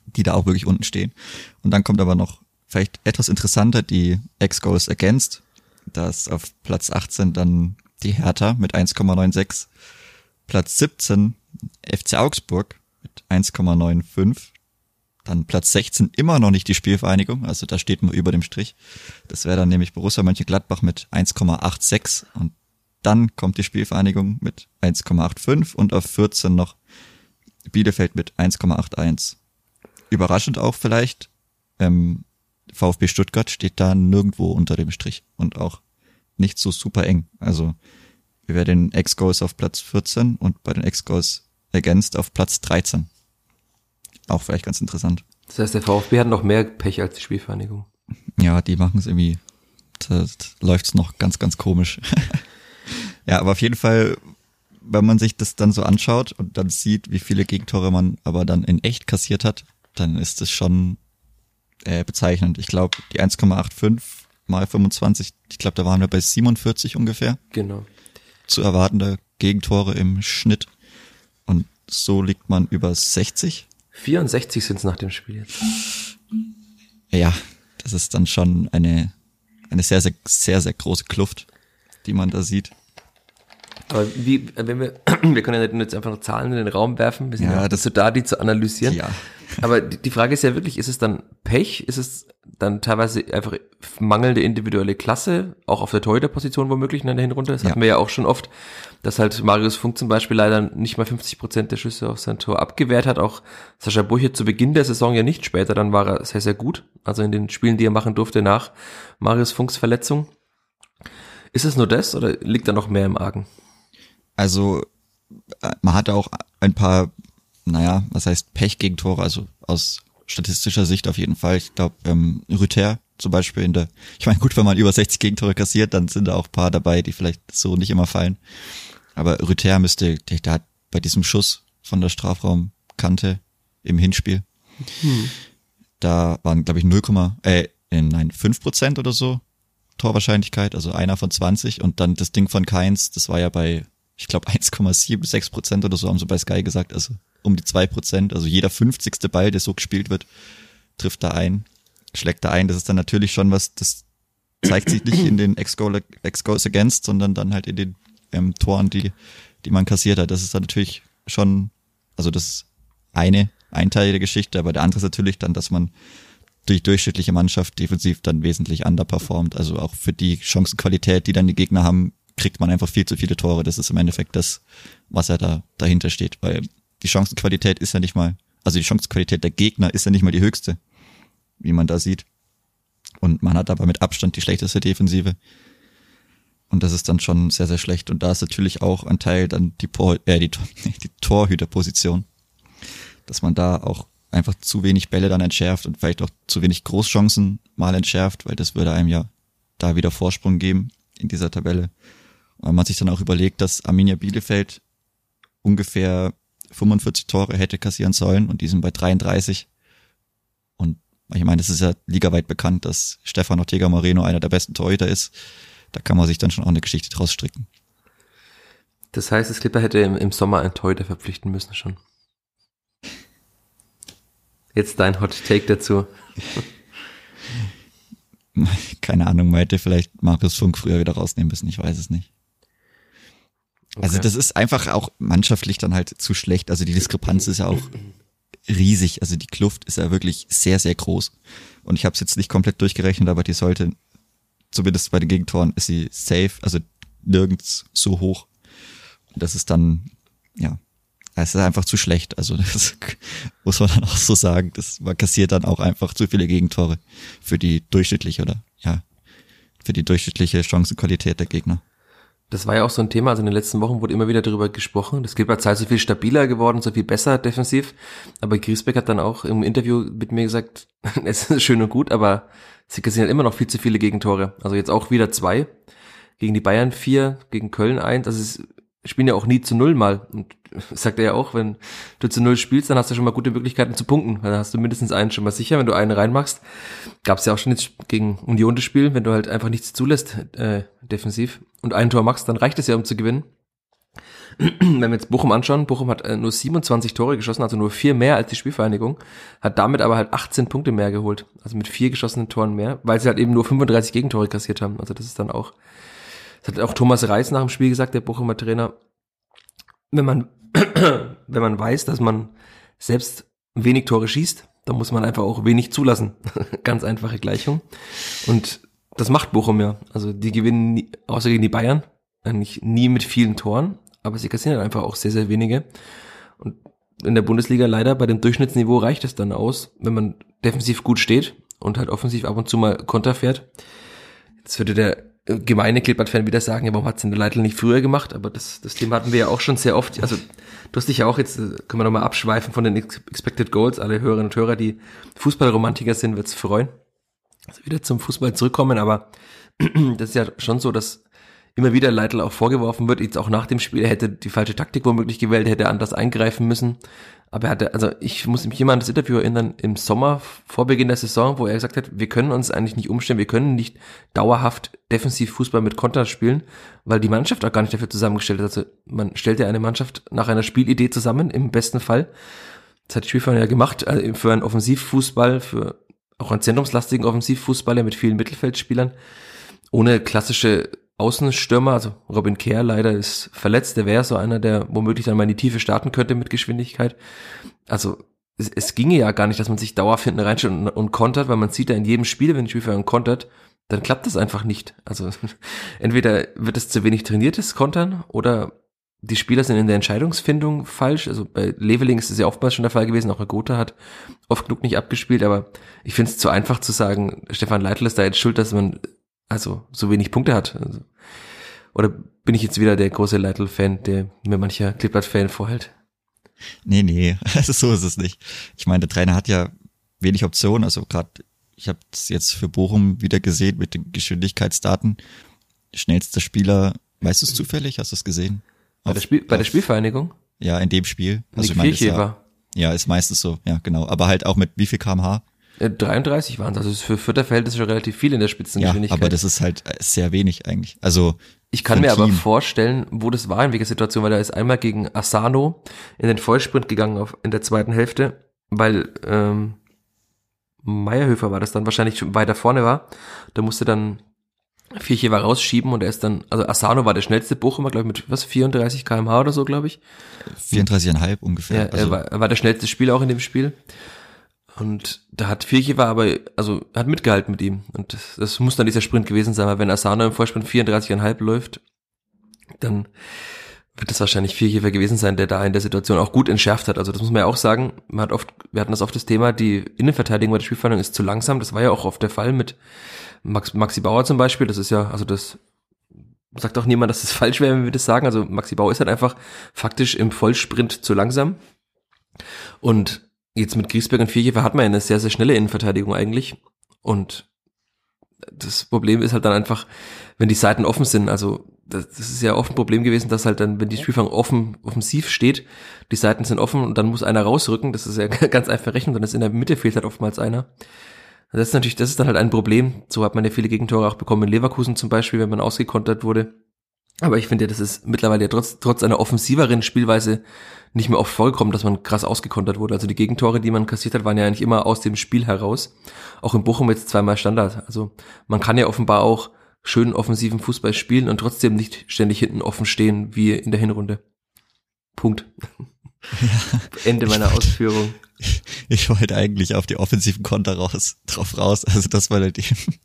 die da auch wirklich unten stehen. Und dann kommt aber noch vielleicht etwas interessanter die X-Goals Against. Da ist auf Platz 18 dann die Hertha mit 1,96. Platz 17 FC Augsburg mit 1,95. Dann Platz 16 immer noch nicht die Spielvereinigung, also da steht man über dem Strich. Das wäre dann nämlich Borussia Mönchengladbach mit 1,86 und dann kommt die Spielvereinigung mit 1,85 und auf 14 noch Bielefeld mit 1,81. Überraschend auch vielleicht, ähm, VfB Stuttgart steht da nirgendwo unter dem Strich und auch nicht so super eng. Also wir werden den Ex-Goals auf Platz 14 und bei den Ex-Goals ergänzt auf Platz 13. Auch vielleicht ganz interessant. Das heißt, der VfB hat noch mehr Pech als die Spielvereinigung. Ja, die machen es irgendwie, da läuft es noch ganz, ganz komisch. ja, aber auf jeden Fall, wenn man sich das dann so anschaut und dann sieht, wie viele Gegentore man aber dann in echt kassiert hat, dann ist es schon äh, bezeichnend. Ich glaube, die 1,85 mal 25, ich glaube, da waren wir bei 47 ungefähr. Genau. Zu erwartende Gegentore im Schnitt. Und so liegt man über 60. 64 sind es nach dem Spiel jetzt. Ja, das ist dann schon eine, eine sehr, sehr, sehr, sehr große Kluft, die man da sieht. Aber wie, wenn wir, wir können ja jetzt einfach noch Zahlen in den Raum werfen, wir sind ja, ja das, so da, die zu analysieren. Ja. Aber die Frage ist ja wirklich, ist es dann Pech? Ist es dann teilweise einfach mangelnde individuelle Klasse, auch auf der Torhüterposition womöglich in der Hinrunde? Das ja. hatten wir ja auch schon oft, dass halt Marius Funk zum Beispiel leider nicht mal 50 Prozent der Schüsse auf sein Tor abgewehrt hat. Auch Sascha Burche zu Beginn der Saison ja nicht später, dann war er sehr, sehr gut. Also in den Spielen, die er machen durfte nach Marius Funks Verletzung. Ist es nur das oder liegt da noch mehr im Argen? Also äh, man hatte auch ein paar naja, was heißt Pech-Gegentore, also aus statistischer Sicht auf jeden Fall. Ich glaube, ähm, Rüther zum Beispiel in der, ich meine, gut, wenn man über 60 Gegentore kassiert, dann sind da auch paar dabei, die vielleicht so nicht immer fallen. Aber Rüther müsste, der, der hat bei diesem Schuss von der Strafraumkante im Hinspiel, hm. da waren, glaube ich, 0, äh, nein, 5 Prozent oder so Torwahrscheinlichkeit, also einer von 20 und dann das Ding von Keins, das war ja bei, ich glaube 1,76 Prozent oder so haben sie bei Sky gesagt, also um die zwei Prozent, also jeder 50. Ball, der so gespielt wird, trifft da ein, schlägt da ein. Das ist dann natürlich schon was, das zeigt sich nicht in den Ex-Goals Ex Against, sondern dann halt in den ähm, Toren, die, die man kassiert hat. Das ist dann natürlich schon, also das eine, ein Teil der Geschichte, aber der andere ist natürlich dann, dass man durch durchschnittliche Mannschaft defensiv dann wesentlich underperformt. Also auch für die Chancenqualität, die dann die Gegner haben, kriegt man einfach viel zu viele Tore. Das ist im Endeffekt das, was ja da dahinter steht, weil die Chancenqualität ist ja nicht mal, also die Chancenqualität der Gegner ist ja nicht mal die höchste, wie man da sieht. Und man hat aber mit Abstand die schlechteste Defensive. Und das ist dann schon sehr, sehr schlecht. Und da ist natürlich auch ein Teil dann die, äh, die, die Torhüterposition. Dass man da auch einfach zu wenig Bälle dann entschärft und vielleicht auch zu wenig Großchancen mal entschärft, weil das würde einem ja da wieder Vorsprung geben in dieser Tabelle. Man sich dann auch überlegt, dass Arminia Bielefeld ungefähr 45 Tore hätte kassieren sollen und die sind bei 33. Und ich meine, es ist ja ligaweit bekannt, dass Stefan Ortega Moreno einer der besten Torhüter ist. Da kann man sich dann schon auch eine Geschichte draus stricken. Das heißt, das Clipper hätte im, im Sommer einen Torhüter verpflichten müssen schon. Jetzt dein Hot Take dazu. Keine Ahnung, man hätte vielleicht Marius Funk früher wieder rausnehmen müssen, ich weiß es nicht. Also okay. Also das ist einfach auch mannschaftlich dann halt zu schlecht. Also die Diskrepanz ist ja auch riesig. Also die Kluft ist ja wirklich sehr, sehr groß. Und ich habe es jetzt nicht komplett durchgerechnet, aber die sollte, zumindest bei den Gegentoren, ist sie safe, also nirgends so hoch. Und das ist dann, ja, es ist einfach zu schlecht. Also das muss man dann auch so sagen. Das, man kassiert dann auch einfach zu viele Gegentore für die durchschnittliche oder ja, für die durchschnittliche Chancenqualität der Gegner. Das war ja auch so ein Thema, also in den letzten Wochen wurde immer wieder darüber gesprochen. Das Gilbert sei so viel stabiler geworden, so viel besser defensiv. Aber Griesbeck hat dann auch im Interview mit mir gesagt, es ist schön und gut, aber sie kassieren halt immer noch viel zu viele Gegentore. Also jetzt auch wieder zwei. Gegen die Bayern vier, gegen Köln eins. Also es spielen ja auch nie zu null mal. Und sagt er ja auch, wenn du zu null spielst, dann hast du schon mal gute Möglichkeiten zu punkten. Dann hast du mindestens einen schon mal sicher, wenn du einen reinmachst. Gab es ja auch schon jetzt gegen Union das Spiel, wenn du halt einfach nichts zulässt äh, defensiv und ein Tor machst, dann reicht es ja, um zu gewinnen. wenn wir jetzt Bochum anschauen, Bochum hat äh, nur 27 Tore geschossen, also nur vier mehr als die Spielvereinigung, hat damit aber halt 18 Punkte mehr geholt, also mit vier geschossenen Toren mehr, weil sie halt eben nur 35 Gegentore kassiert haben. Also das ist dann auch, das hat auch Thomas Reis nach dem Spiel gesagt, der Bochumer Trainer, wenn man wenn man weiß, dass man selbst wenig Tore schießt, dann muss man einfach auch wenig zulassen. Ganz einfache Gleichung. Und das macht Bochum ja. Also die gewinnen nie, außer gegen die Bayern eigentlich nie mit vielen Toren, aber sie kassieren halt einfach auch sehr, sehr wenige. Und in der Bundesliga leider bei dem Durchschnittsniveau reicht es dann aus, wenn man defensiv gut steht und halt offensiv ab und zu mal Konter fährt. Jetzt würde der gemeine Klippert-Fan wieder sagen, ja, warum hat es denn der Leitl nicht früher gemacht? Aber das, das Thema hatten wir ja auch schon sehr oft. Also du hast dich ja auch jetzt, äh, können wir nochmal abschweifen von den Expected Goals. Alle Hörerinnen und Hörer, die Fußballromantiker sind, wird's freuen. Also wieder zum Fußball zurückkommen, aber das ist ja schon so, dass immer wieder Leitl auch vorgeworfen wird, jetzt auch nach dem Spiel, er hätte die falsche Taktik womöglich gewählt, hätte anders eingreifen müssen. Aber er hatte, also ich muss mich an das Interview erinnern im Sommer vor Beginn der Saison, wo er gesagt hat, wir können uns eigentlich nicht umstellen, wir können nicht dauerhaft defensiv Fußball mit Konter spielen, weil die Mannschaft auch gar nicht dafür zusammengestellt ist. Also man stellt ja eine Mannschaft nach einer Spielidee zusammen, im besten Fall. Das hat die Spielverein ja gemacht, also für einen Offensivfußball, für auch einen zentrumslastigen Offensivfußballer mit vielen Mittelfeldspielern, ohne klassische Außenstürmer, also Robin Kerr leider ist verletzt, der wäre so einer, der womöglich dann mal in die Tiefe starten könnte mit Geschwindigkeit. Also es, es ginge ja gar nicht, dass man sich dauerhaft hinten reinstellt und, und kontert, weil man sieht ja in jedem Spiel, wenn ein Spielführer kontert, dann klappt das einfach nicht. Also entweder wird es zu wenig trainiertes Kontern oder die Spieler sind in der Entscheidungsfindung falsch. Also bei Leveling ist es ja oftmals schon der Fall gewesen, auch Gotha hat oft genug nicht abgespielt, aber ich finde es zu einfach zu sagen, Stefan Leitl ist da jetzt schuld, dass man also so wenig Punkte hat. Also, oder bin ich jetzt wieder der große Leitl-Fan, der mir mancher Klippert-Fan vorhält? Nee, nee, also so ist es nicht. Ich meine, der Trainer hat ja wenig Optionen. Also gerade, ich habe es jetzt für Bochum wieder gesehen mit den Geschwindigkeitsdaten. Schnellster Spieler, weißt du es zufällig? Hast du es gesehen? Bei, auf, der, Spiel, bei der Spielvereinigung? Ja, in dem Spiel. Also Nick ich meine, ist ja, ja, ist meistens so, ja, genau. Aber halt auch mit wie viel kmh? 33 waren es, also für Vierter Verhältnis schon relativ viel in der Spitzengeschwindigkeit. Ja, aber das ist halt sehr wenig eigentlich. Also Ich kann mir Team. aber vorstellen, wo das war, in welcher Situation, weil er ist einmal gegen Asano in den Vollsprint gegangen auf, in der zweiten Hälfte, weil ähm, Meierhöfer war das dann wahrscheinlich schon weiter vorne war. Da musste dann Vierche war rausschieben und er ist dann, also Asano war der schnellste Bochumer, glaube ich, mit was, 34 kmh oder so, glaube ich. 34,5 ungefähr. Ja, also. er, war, er war der schnellste Spieler auch in dem Spiel. Und da hat Vierche war aber, also hat mitgehalten mit ihm. Und das, das muss dann dieser Sprint gewesen sein, weil wenn Asano im Vorsprint 34,5 läuft, dann wird das wahrscheinlich Vierjefer gewesen sein, der da in der Situation auch gut entschärft hat. Also das muss man ja auch sagen. Man hat oft, wir hatten das oft das Thema, die Innenverteidigung bei der Spielverhandlung ist zu langsam. Das war ja auch oft der Fall mit Max, Maxi Bauer zum Beispiel. Das ist ja, also das sagt auch niemand, dass das falsch wäre, wenn wir das sagen. Also Maxi Bauer ist halt einfach faktisch im Vollsprint zu langsam. Und jetzt mit Griesberg und Vierjefer hat man ja eine sehr, sehr schnelle Innenverteidigung eigentlich. Und das Problem ist halt dann einfach, wenn die Seiten offen sind. Also das, das ist ja oft ein Problem gewesen, dass halt dann, wenn die Spielfang offen, offensiv steht, die Seiten sind offen und dann muss einer rausrücken. Das ist ja ganz einfach rechnen, dann ist in der Mitte fehlt halt oftmals einer. Das ist natürlich, das ist dann halt ein Problem. So hat man ja viele Gegentore auch bekommen in Leverkusen zum Beispiel, wenn man ausgekontert wurde. Aber ich finde, das ist mittlerweile ja trotz, trotz einer offensiveren Spielweise nicht mehr oft vorgekommen, dass man krass ausgekontert wurde. Also die Gegentore, die man kassiert hat, waren ja eigentlich immer aus dem Spiel heraus. Auch in Bochum jetzt zweimal Standard. Also man kann ja offenbar auch schönen offensiven Fußball spielen und trotzdem nicht ständig hinten offen stehen wie in der Hinrunde. Punkt. Ja, Ende meiner wollte, Ausführung. Ich wollte eigentlich auf die offensiven Konter raus, drauf raus, also dass man halt eben,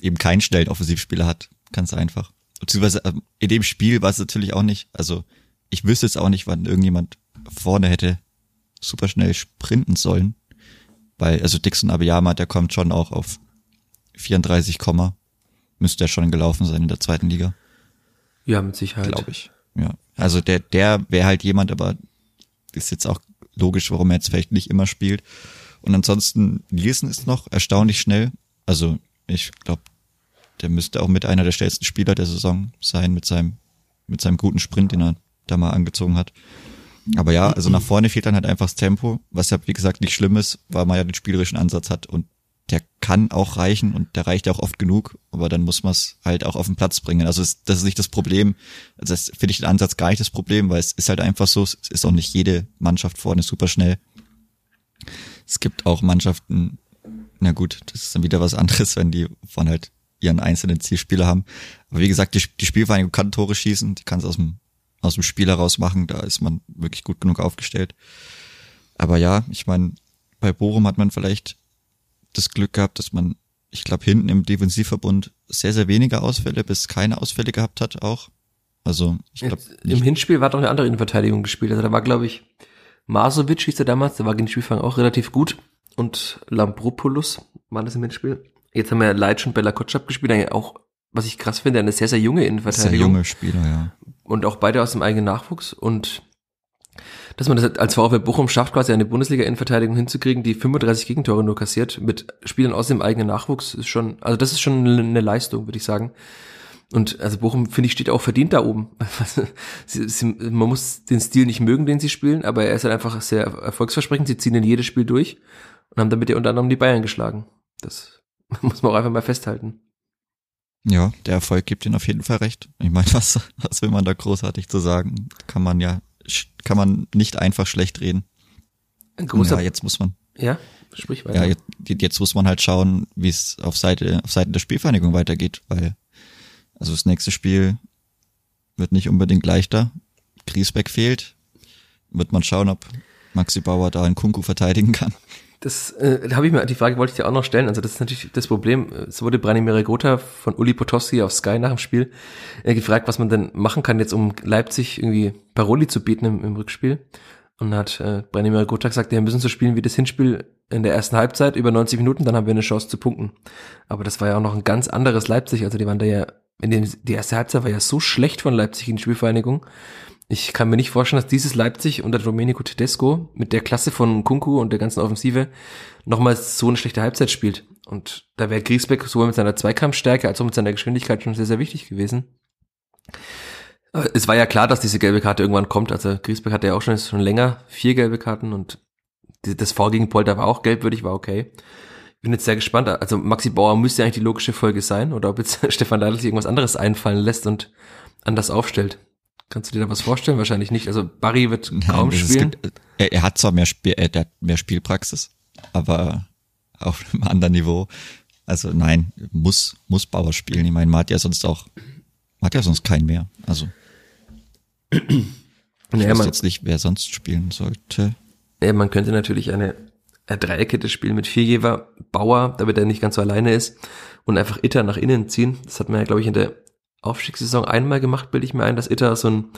eben keinen schnellen Offensivspieler hat. Ganz einfach. Beziehungsweise ähm, in dem Spiel war es natürlich auch nicht, also ich wüsste jetzt auch nicht, wann irgendjemand vorne hätte super schnell sprinten sollen. Weil, also Dixon Abiyama, der kommt schon auch auf 34, müsste er schon gelaufen sein in der zweiten Liga. Ja, mit Sicherheit. Glaube ich. Ja. Also der, der wäre halt jemand, aber ist jetzt auch logisch, warum er jetzt vielleicht nicht immer spielt. Und ansonsten, Nielsen ist noch erstaunlich schnell. Also ich glaube, der müsste auch mit einer der schnellsten Spieler der Saison sein, mit seinem, mit seinem guten Sprint, den er da mal angezogen hat. Aber ja, also nach vorne fehlt dann halt einfach das Tempo, was ja, wie gesagt, nicht schlimm ist, weil man ja den spielerischen Ansatz hat und der kann auch reichen und der reicht ja auch oft genug, aber dann muss man es halt auch auf den Platz bringen. Also das ist nicht das Problem. Also das finde ich den Ansatz gar nicht das Problem, weil es ist halt einfach so, es ist auch nicht jede Mannschaft vorne super schnell. Es gibt auch Mannschaften, na gut, das ist dann wieder was anderes, wenn die von halt ihren einzelnen Zielspieler haben. Aber wie gesagt, die, die Spielvereinigung kann Tore schießen, die kann es aus dem, aus dem Spiel heraus machen, da ist man wirklich gut genug aufgestellt. Aber ja, ich meine, bei Bochum hat man vielleicht das Glück gehabt, dass man, ich glaube, hinten im Defensivverbund sehr, sehr wenige Ausfälle bis keine Ausfälle gehabt hat auch. Also ich glaube. Im Hinspiel war doch eine andere Innenverteidigung gespielt. Also da war, glaube ich, Masovic hieß er damals, der war gegen den Spielfang auch relativ gut. Und Lambropoulos war das im Hinspiel. Jetzt haben wir Leitsch und Bella Kotschap gespielt, eigentlich auch, was ich krass finde, eine sehr, sehr junge Innenverteidigung. Sehr junge Spieler, ja. Und auch beide aus dem eigenen Nachwuchs. Und dass man das als VfB Bochum schafft, quasi eine Bundesliga-Innenverteidigung hinzukriegen, die 35 Gegentore nur kassiert, mit Spielern aus dem eigenen Nachwuchs, ist schon, also das ist schon eine Leistung, würde ich sagen. Und also Bochum, finde ich, steht auch verdient da oben. sie, sie, man muss den Stil nicht mögen, den sie spielen, aber er ist halt einfach sehr erfolgsversprechend. Sie ziehen in jedes Spiel durch und haben damit ja unter anderem die Bayern geschlagen. Das muss man auch einfach mal festhalten. Ja, der Erfolg gibt ihnen auf jeden Fall recht. Ich meine, was, was will man da großartig zu sagen? Kann man ja kann man nicht einfach schlecht reden. Ein großer, ja, jetzt muss man. Ja, sprich weiter. Ja, jetzt, jetzt muss man halt schauen, wie es auf Seite, auf Seiten der Spielvereinigung weitergeht, weil, also das nächste Spiel wird nicht unbedingt leichter. Griesbeck fehlt. Wird man schauen, ob Maxi Bauer da einen Kunku verteidigen kann. Das äh, habe ich mir, die Frage wollte ich dir auch noch stellen. Also das ist natürlich das Problem. Es wurde Branimir Gotha von Uli Potossi auf Sky nach dem Spiel äh, gefragt, was man denn machen kann jetzt, um Leipzig irgendwie Paroli zu bieten im, im Rückspiel. Und hat äh, Branimir Gotha gesagt, wir müssen so spielen wie das Hinspiel in der ersten Halbzeit über 90 Minuten, dann haben wir eine Chance zu punkten. Aber das war ja auch noch ein ganz anderes Leipzig. Also die waren da ja, in dem, die erste Halbzeit war ja so schlecht von Leipzig in die Spielvereinigung. Ich kann mir nicht vorstellen, dass dieses Leipzig unter Domenico Tedesco mit der Klasse von Kunku und der ganzen Offensive nochmals so eine schlechte Halbzeit spielt. Und da wäre Griesbeck sowohl mit seiner Zweikampfstärke als auch mit seiner Geschwindigkeit schon sehr, sehr wichtig gewesen. Es war ja klar, dass diese gelbe Karte irgendwann kommt. Also Griesbeck hatte ja auch schon, schon länger vier gelbe Karten und das V gegen Polter war auch gelbwürdig, war okay. bin jetzt sehr gespannt. Also Maxi Bauer müsste eigentlich die logische Folge sein, oder ob jetzt Stefan Leitl sich irgendwas anderes einfallen lässt und anders aufstellt. Kannst du dir da was vorstellen? Wahrscheinlich nicht. Also Barry wird kaum Nein, spielen. Gibt, er, er, hat zwar mehr, Spiel, er hat mehr Spielpraxis, aber auf einem anderen Niveau. Also nein, muss, muss Bauer spielen. Ich meine, man hat ja sonst auch, man hat ja sonst keinen mehr. Also. Ich naja, weiß jetzt nicht, wer sonst spielen sollte. Ja, man könnte natürlich eine, eine Dreierkette spielen mit Viergeber, Bauer, damit er nicht ganz so alleine ist und einfach Itter nach innen ziehen. Das hat man ja, glaube ich, in der Aufstiegssaison einmal gemacht, bilde ich mir ein, dass Itter so einen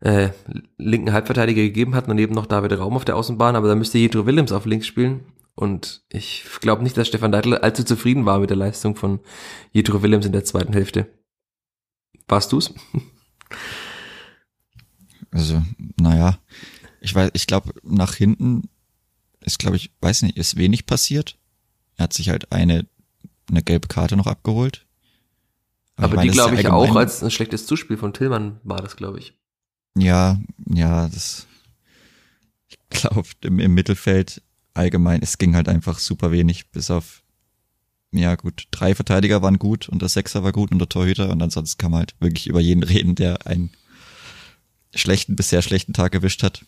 äh, linken Halbverteidiger gegeben hat, daneben noch David Raum auf der Außenbahn, aber da müsste Jedro Willems auf links spielen. Und ich glaube nicht, dass Stefan Deitel allzu zufrieden war mit der Leistung von Jedro Willems in der zweiten Hälfte. Warst du's? Also, naja, ich weiß, ich glaube, nach hinten ist, glaube ich, weiß nicht, ist wenig passiert. Er hat sich halt eine, eine gelbe Karte noch abgeholt. Aber, die glaube ich auch als ein schlechtes Zuspiel von Tillmann war das, glaube ich. Ja, ja, das, ich glaube, im, im Mittelfeld allgemein, es ging halt einfach super wenig, bis auf, ja gut, drei Verteidiger waren gut und der Sechser war gut und der Torhüter und ansonsten kann man halt wirklich über jeden reden, der einen schlechten, bisher schlechten Tag erwischt hat.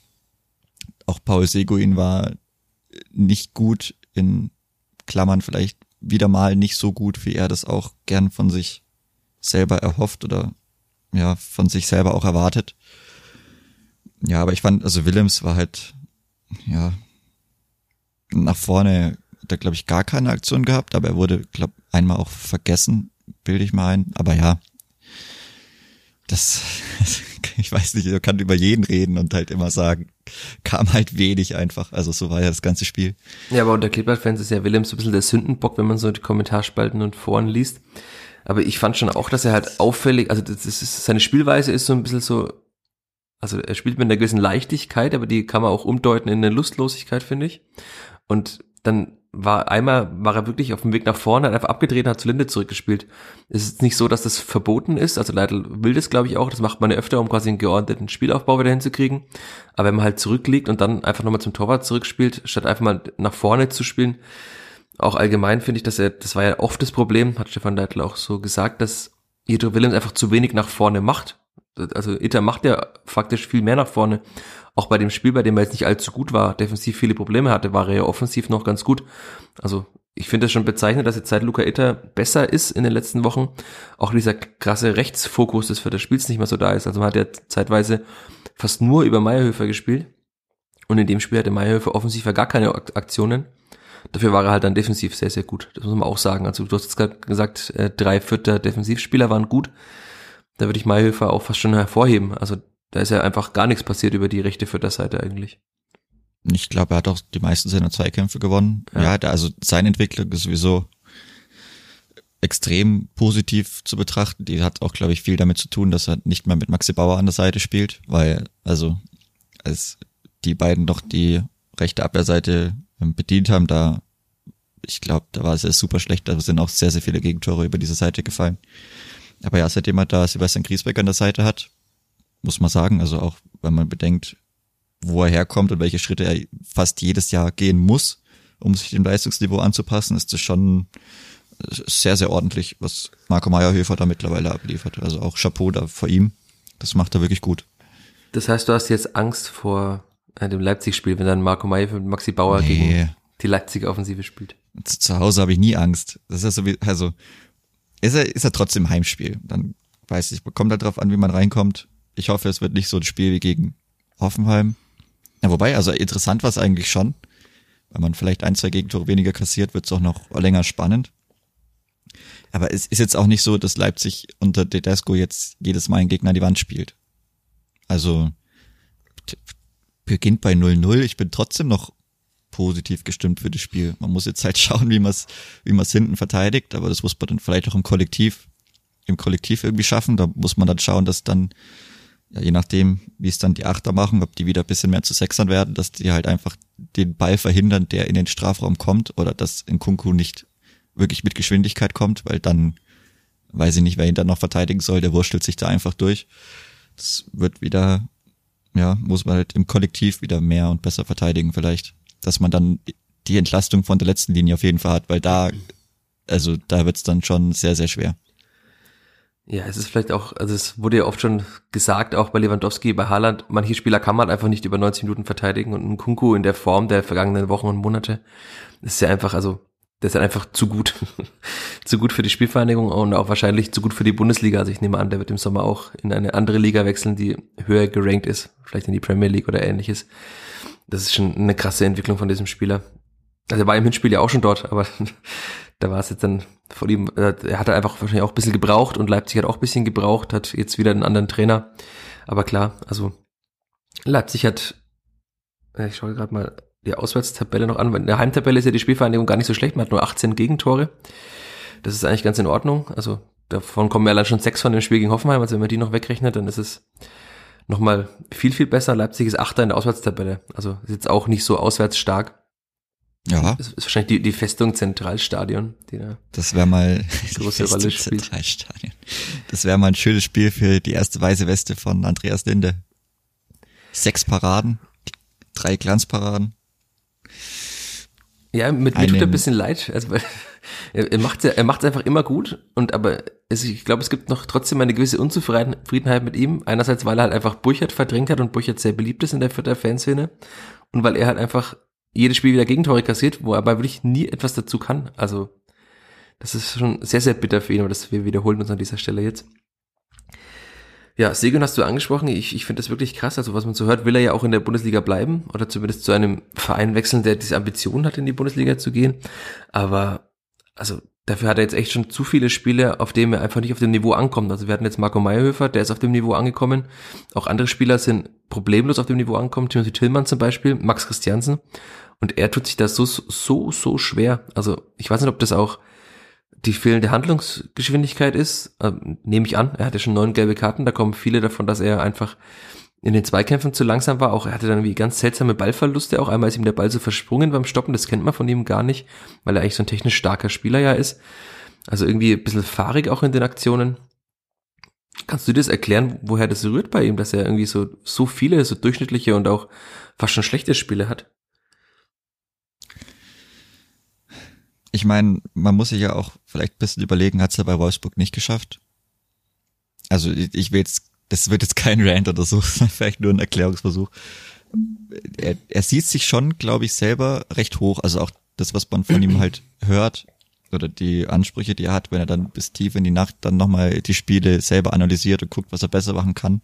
Auch Paul Seguin war nicht gut in Klammern vielleicht wieder mal nicht so gut, wie er das auch gern von sich selber erhofft oder ja, von sich selber auch erwartet. Ja, aber ich fand, also Willems war halt, ja, nach vorne hat er, glaube ich, gar keine Aktion gehabt, aber er wurde, glaube einmal auch vergessen, bilde ich mal ein. Aber ja, das, ich weiß nicht, er kann über jeden reden und halt immer sagen, kam halt wenig einfach. Also so war ja das ganze Spiel. Ja, aber unter Clipboard-Fans ist ja Willems ein bisschen der Sündenbock, wenn man so die Kommentarspalten und Foren liest. Aber ich fand schon auch, dass er halt auffällig, also das ist, seine Spielweise ist so ein bisschen so, also er spielt mit einer gewissen Leichtigkeit, aber die kann man auch umdeuten in eine Lustlosigkeit, finde ich. Und dann war einmal, war er wirklich auf dem Weg nach vorne, hat einfach abgedreht und hat zu Linde zurückgespielt. Es ist nicht so, dass das verboten ist, also Leitl will das, glaube ich, auch, das macht man ja öfter, um quasi einen geordneten Spielaufbau wieder hinzukriegen. Aber wenn man halt zurückliegt und dann einfach nochmal zum Torwart zurückspielt, statt einfach mal nach vorne zu spielen, auch allgemein finde ich, dass er, das war ja oft das Problem, hat Stefan Leitl auch so gesagt, dass Jedro Willems einfach zu wenig nach vorne macht. Also Itter macht ja faktisch viel mehr nach vorne. Auch bei dem Spiel, bei dem er jetzt nicht allzu gut war, defensiv viele Probleme hatte, war er ja offensiv noch ganz gut. Also ich finde es schon bezeichnend, dass jetzt seit Luca Itter besser ist in den letzten Wochen. Auch dieser krasse Rechtsfokus des für das Spiels nicht mehr so da ist. Also man hat ja zeitweise fast nur über Meierhöfer gespielt. Und in dem Spiel hatte Meierhöfer offensiv gar keine Aktionen. Dafür war er halt dann defensiv sehr, sehr gut. Das muss man auch sagen. Also du hast jetzt gerade gesagt, äh, drei Vierter Defensivspieler waren gut. Da würde ich Mayhöfer auch fast schon hervorheben. Also da ist ja einfach gar nichts passiert über die rechte Vierter-Seite eigentlich. Ich glaube, er hat auch die meisten seiner Zweikämpfe gewonnen. Ja, ja also seine Entwicklung ist sowieso extrem positiv zu betrachten. Die hat auch, glaube ich, viel damit zu tun, dass er nicht mehr mit Maxi Bauer an der Seite spielt, weil, also, als die beiden doch die rechte Abwehrseite bedient haben, da, ich glaube, da war es super schlecht, da sind auch sehr, sehr viele Gegentore über diese Seite gefallen. Aber ja, seitdem er da Sebastian Griesbeck an der Seite hat, muss man sagen, also auch wenn man bedenkt, wo er herkommt und welche Schritte er fast jedes Jahr gehen muss, um sich dem Leistungsniveau anzupassen, ist das schon sehr, sehr ordentlich, was Marco Meyerhöfer da mittlerweile abliefert. Also auch Chapeau da vor ihm. Das macht er wirklich gut. Das heißt, du hast jetzt Angst vor dem Leipzig-Spiel, wenn dann Marco Meyer mit Maxi Bauer nee. gegen die Leipziger Offensive spielt. Zu, zu Hause habe ich nie Angst. Das ist ja so wie, also ist er, ist er trotzdem Heimspiel. Dann weiß ich, kommt halt drauf an, wie man reinkommt. Ich hoffe, es wird nicht so ein Spiel wie gegen Hoffenheim. Ja, wobei, also interessant war es eigentlich schon. Wenn man vielleicht ein, zwei Gegentore weniger kassiert, wird es auch noch länger spannend. Aber es ist jetzt auch nicht so, dass Leipzig unter Tedesco jetzt jedes Mal einen Gegner an die Wand spielt. Also beginnt bei 0-0. Ich bin trotzdem noch positiv gestimmt für das Spiel. Man muss jetzt halt schauen, wie man es wie man's hinten verteidigt, aber das muss man dann vielleicht auch im Kollektiv, im Kollektiv irgendwie schaffen. Da muss man dann schauen, dass dann, ja, je nachdem, wie es dann die Achter machen, ob die wieder ein bisschen mehr zu Sechsern werden, dass die halt einfach den Ball verhindern, der in den Strafraum kommt oder dass in Kunku nicht wirklich mit Geschwindigkeit kommt, weil dann weiß ich nicht, wer ihn dann noch verteidigen soll, der wurstelt sich da einfach durch. Das wird wieder ja, muss man halt im Kollektiv wieder mehr und besser verteidigen vielleicht. Dass man dann die Entlastung von der letzten Linie auf jeden Fall hat, weil da, also da wird's dann schon sehr, sehr schwer. Ja, es ist vielleicht auch, also es wurde ja oft schon gesagt, auch bei Lewandowski, bei Haaland, manche Spieler kann man einfach nicht über 90 Minuten verteidigen und ein Kunku in der Form der vergangenen Wochen und Monate ist ja einfach, also der ist einfach zu gut, zu gut für die Spielvereinigung und auch wahrscheinlich zu gut für die Bundesliga. Also ich nehme an, der wird im Sommer auch in eine andere Liga wechseln, die höher gerankt ist, vielleicht in die Premier League oder ähnliches. Das ist schon eine krasse Entwicklung von diesem Spieler. Also er war im Hinspiel ja auch schon dort, aber da war es jetzt dann vor ihm, äh, er hat einfach wahrscheinlich auch ein bisschen gebraucht und Leipzig hat auch ein bisschen gebraucht, hat jetzt wieder einen anderen Trainer. Aber klar, also Leipzig hat, äh, ich schaue gerade mal die Auswärtstabelle noch an, in der Heimtabelle ist ja die Spielvereinigung gar nicht so schlecht, man hat nur 18 Gegentore. Das ist eigentlich ganz in Ordnung. Also davon kommen ja allein schon sechs von dem Spiel gegen Hoffenheim, also wenn man die noch wegrechnet, dann ist es nochmal viel, viel besser. Leipzig ist Achter in der Auswärtstabelle. Also ist jetzt auch nicht so auswärts stark. Ja. Das ist wahrscheinlich die, die Festung Zentralstadion, die da das wäre mal große Rolle spielt. Zentralstadion. Das wäre mal ein schönes Spiel für die erste weiße Weste von Andreas Linde. Sechs Paraden, drei Glanzparaden. Ja, mit mir tut er ein bisschen leid. Also, er, er macht er macht's einfach immer gut und aber es, ich glaube, es gibt noch trotzdem eine gewisse Unzufriedenheit mit ihm. Einerseits, weil er halt einfach Burchard verdrängt hat und Burchard sehr beliebt ist in der Vierter Fanszene und weil er halt einfach jedes Spiel wieder Gegentore kassiert, wo er aber wirklich nie etwas dazu kann. Also das ist schon sehr, sehr bitter für ihn, aber das wir wiederholen uns an dieser Stelle jetzt. Ja, Segun hast du angesprochen. Ich, ich finde das wirklich krass. Also was man so hört, will er ja auch in der Bundesliga bleiben oder zumindest zu einem Verein wechseln, der diese Ambition hat, in die Bundesliga zu gehen. Aber also dafür hat er jetzt echt schon zu viele Spiele, auf denen er einfach nicht auf dem Niveau ankommt. Also wir hatten jetzt Marco Meyerhöfer, der ist auf dem Niveau angekommen. Auch andere Spieler sind problemlos auf dem Niveau angekommen. Timothy Tillmann zum Beispiel, Max Christiansen. Und er tut sich das so, so, so schwer. Also ich weiß nicht, ob das auch die fehlende Handlungsgeschwindigkeit ist. Ähm, nehme ich an. Er hatte schon neun gelbe Karten. Da kommen viele davon, dass er einfach in den Zweikämpfen zu langsam war. Auch er hatte dann wie ganz seltsame Ballverluste. Auch einmal ist ihm der Ball so versprungen beim Stoppen. Das kennt man von ihm gar nicht, weil er eigentlich so ein technisch starker Spieler ja ist. Also irgendwie ein bisschen fahrig auch in den Aktionen. Kannst du das erklären, woher das rührt bei ihm, dass er irgendwie so, so viele, so durchschnittliche und auch fast schon schlechte Spiele hat? Ich meine, man muss sich ja auch vielleicht ein bisschen überlegen, hat es ja bei Wolfsburg nicht geschafft. Also ich will jetzt, das wird jetzt kein Rant oder so, vielleicht nur ein Erklärungsversuch. Er, er sieht sich schon, glaube ich, selber recht hoch. Also auch das, was man von ihm halt hört oder die Ansprüche, die er hat, wenn er dann bis tief in die Nacht dann nochmal die Spiele selber analysiert und guckt, was er besser machen kann.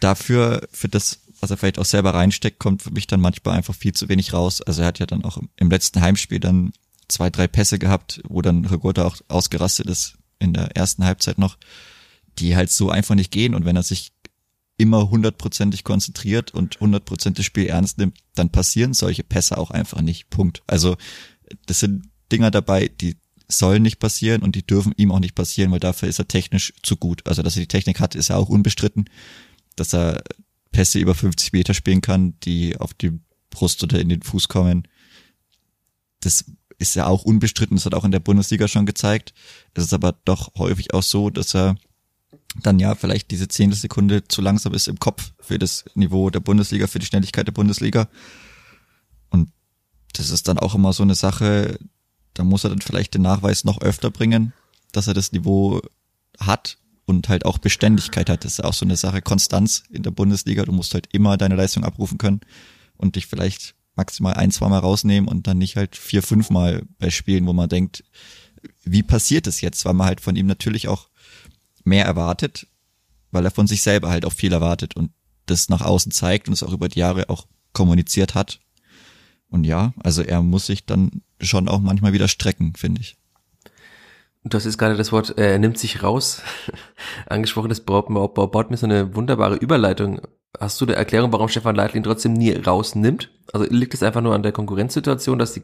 Dafür, für das, was er vielleicht auch selber reinsteckt, kommt für mich dann manchmal einfach viel zu wenig raus. Also er hat ja dann auch im letzten Heimspiel dann zwei, drei Pässe gehabt, wo dann Rigotta auch ausgerastet ist in der ersten Halbzeit noch, die halt so einfach nicht gehen. Und wenn er sich immer hundertprozentig konzentriert und hundertprozentig Spiel ernst nimmt, dann passieren solche Pässe auch einfach nicht. Punkt. Also das sind Dinger dabei, die sollen nicht passieren und die dürfen ihm auch nicht passieren, weil dafür ist er technisch zu gut. Also dass er die Technik hat, ist ja auch unbestritten. Dass er Pässe über 50 Meter spielen kann, die auf die Brust oder in den Fuß kommen. Das ist ja auch unbestritten, das hat auch in der Bundesliga schon gezeigt. Es ist aber doch häufig auch so, dass er dann ja vielleicht diese zehnte Sekunde zu langsam ist im Kopf für das Niveau der Bundesliga, für die Schnelligkeit der Bundesliga. Und das ist dann auch immer so eine Sache, da muss er dann vielleicht den Nachweis noch öfter bringen, dass er das Niveau hat und halt auch Beständigkeit hat. Das ist auch so eine Sache, Konstanz in der Bundesliga. Du musst halt immer deine Leistung abrufen können und dich vielleicht maximal ein, zwei Mal rausnehmen und dann nicht halt vier, fünf Mal bei Spielen, wo man denkt, wie passiert es jetzt? Weil man halt von ihm natürlich auch mehr erwartet, weil er von sich selber halt auch viel erwartet und das nach außen zeigt und es auch über die Jahre auch kommuniziert hat. Und ja, also er muss sich dann schon auch manchmal wieder strecken, finde ich. Hast jetzt gerade das Wort, äh, er nimmt sich raus, angesprochen, das baut, baut, baut mir so eine wunderbare Überleitung Hast du eine Erklärung, warum Stefan Leitl ihn trotzdem nie rausnimmt? Also liegt es einfach nur an der Konkurrenzsituation, dass die,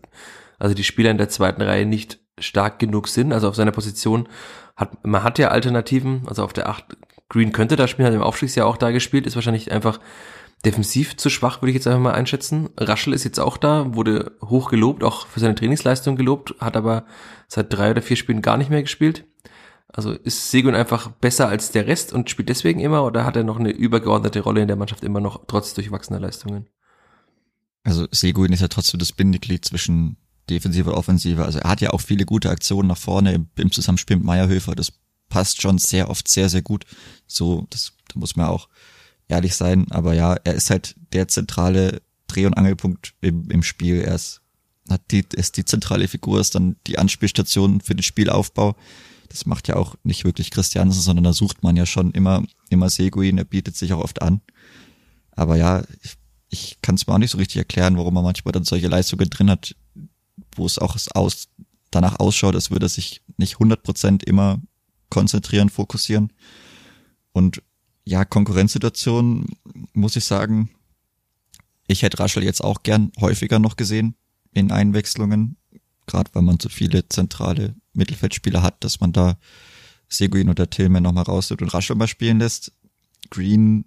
also die Spieler in der zweiten Reihe nicht stark genug sind? Also auf seiner Position hat, man hat ja Alternativen, also auf der acht Green könnte da spielen, hat im Aufstiegsjahr auch da gespielt, ist wahrscheinlich einfach defensiv zu schwach, würde ich jetzt einfach mal einschätzen. Raschel ist jetzt auch da, wurde hoch gelobt, auch für seine Trainingsleistung gelobt, hat aber seit drei oder vier Spielen gar nicht mehr gespielt. Also ist Segun einfach besser als der Rest und spielt deswegen immer oder hat er noch eine übergeordnete Rolle in der Mannschaft immer noch trotz durchwachsener Leistungen? Also Seguin ist ja trotzdem das Bindeglied zwischen Defensive und Offensive. Also er hat ja auch viele gute Aktionen nach vorne im, im Zusammenspiel mit Meierhöfer. Das passt schon sehr oft sehr, sehr gut. So, das, da muss man auch ehrlich sein. Aber ja, er ist halt der zentrale Dreh- und Angelpunkt im, im Spiel. Er ist, hat die, ist die zentrale Figur, ist dann die Anspielstation für den Spielaufbau. Das macht ja auch nicht wirklich Christiansen, sondern da sucht man ja schon immer, immer Seguin. Er bietet sich auch oft an. Aber ja, ich, ich kann es mir auch nicht so richtig erklären, warum man manchmal dann solche Leistungen drin hat, wo es auch aus, danach ausschaut, als würde er sich nicht 100% immer konzentrieren, fokussieren. Und ja, Konkurrenzsituation, muss ich sagen, ich hätte Raschel jetzt auch gern häufiger noch gesehen in Einwechslungen, gerade weil man so viele zentrale Mittelfeldspieler hat, dass man da Seguin oder Tillman nochmal rausnimmt und Raschel mal spielen lässt. Green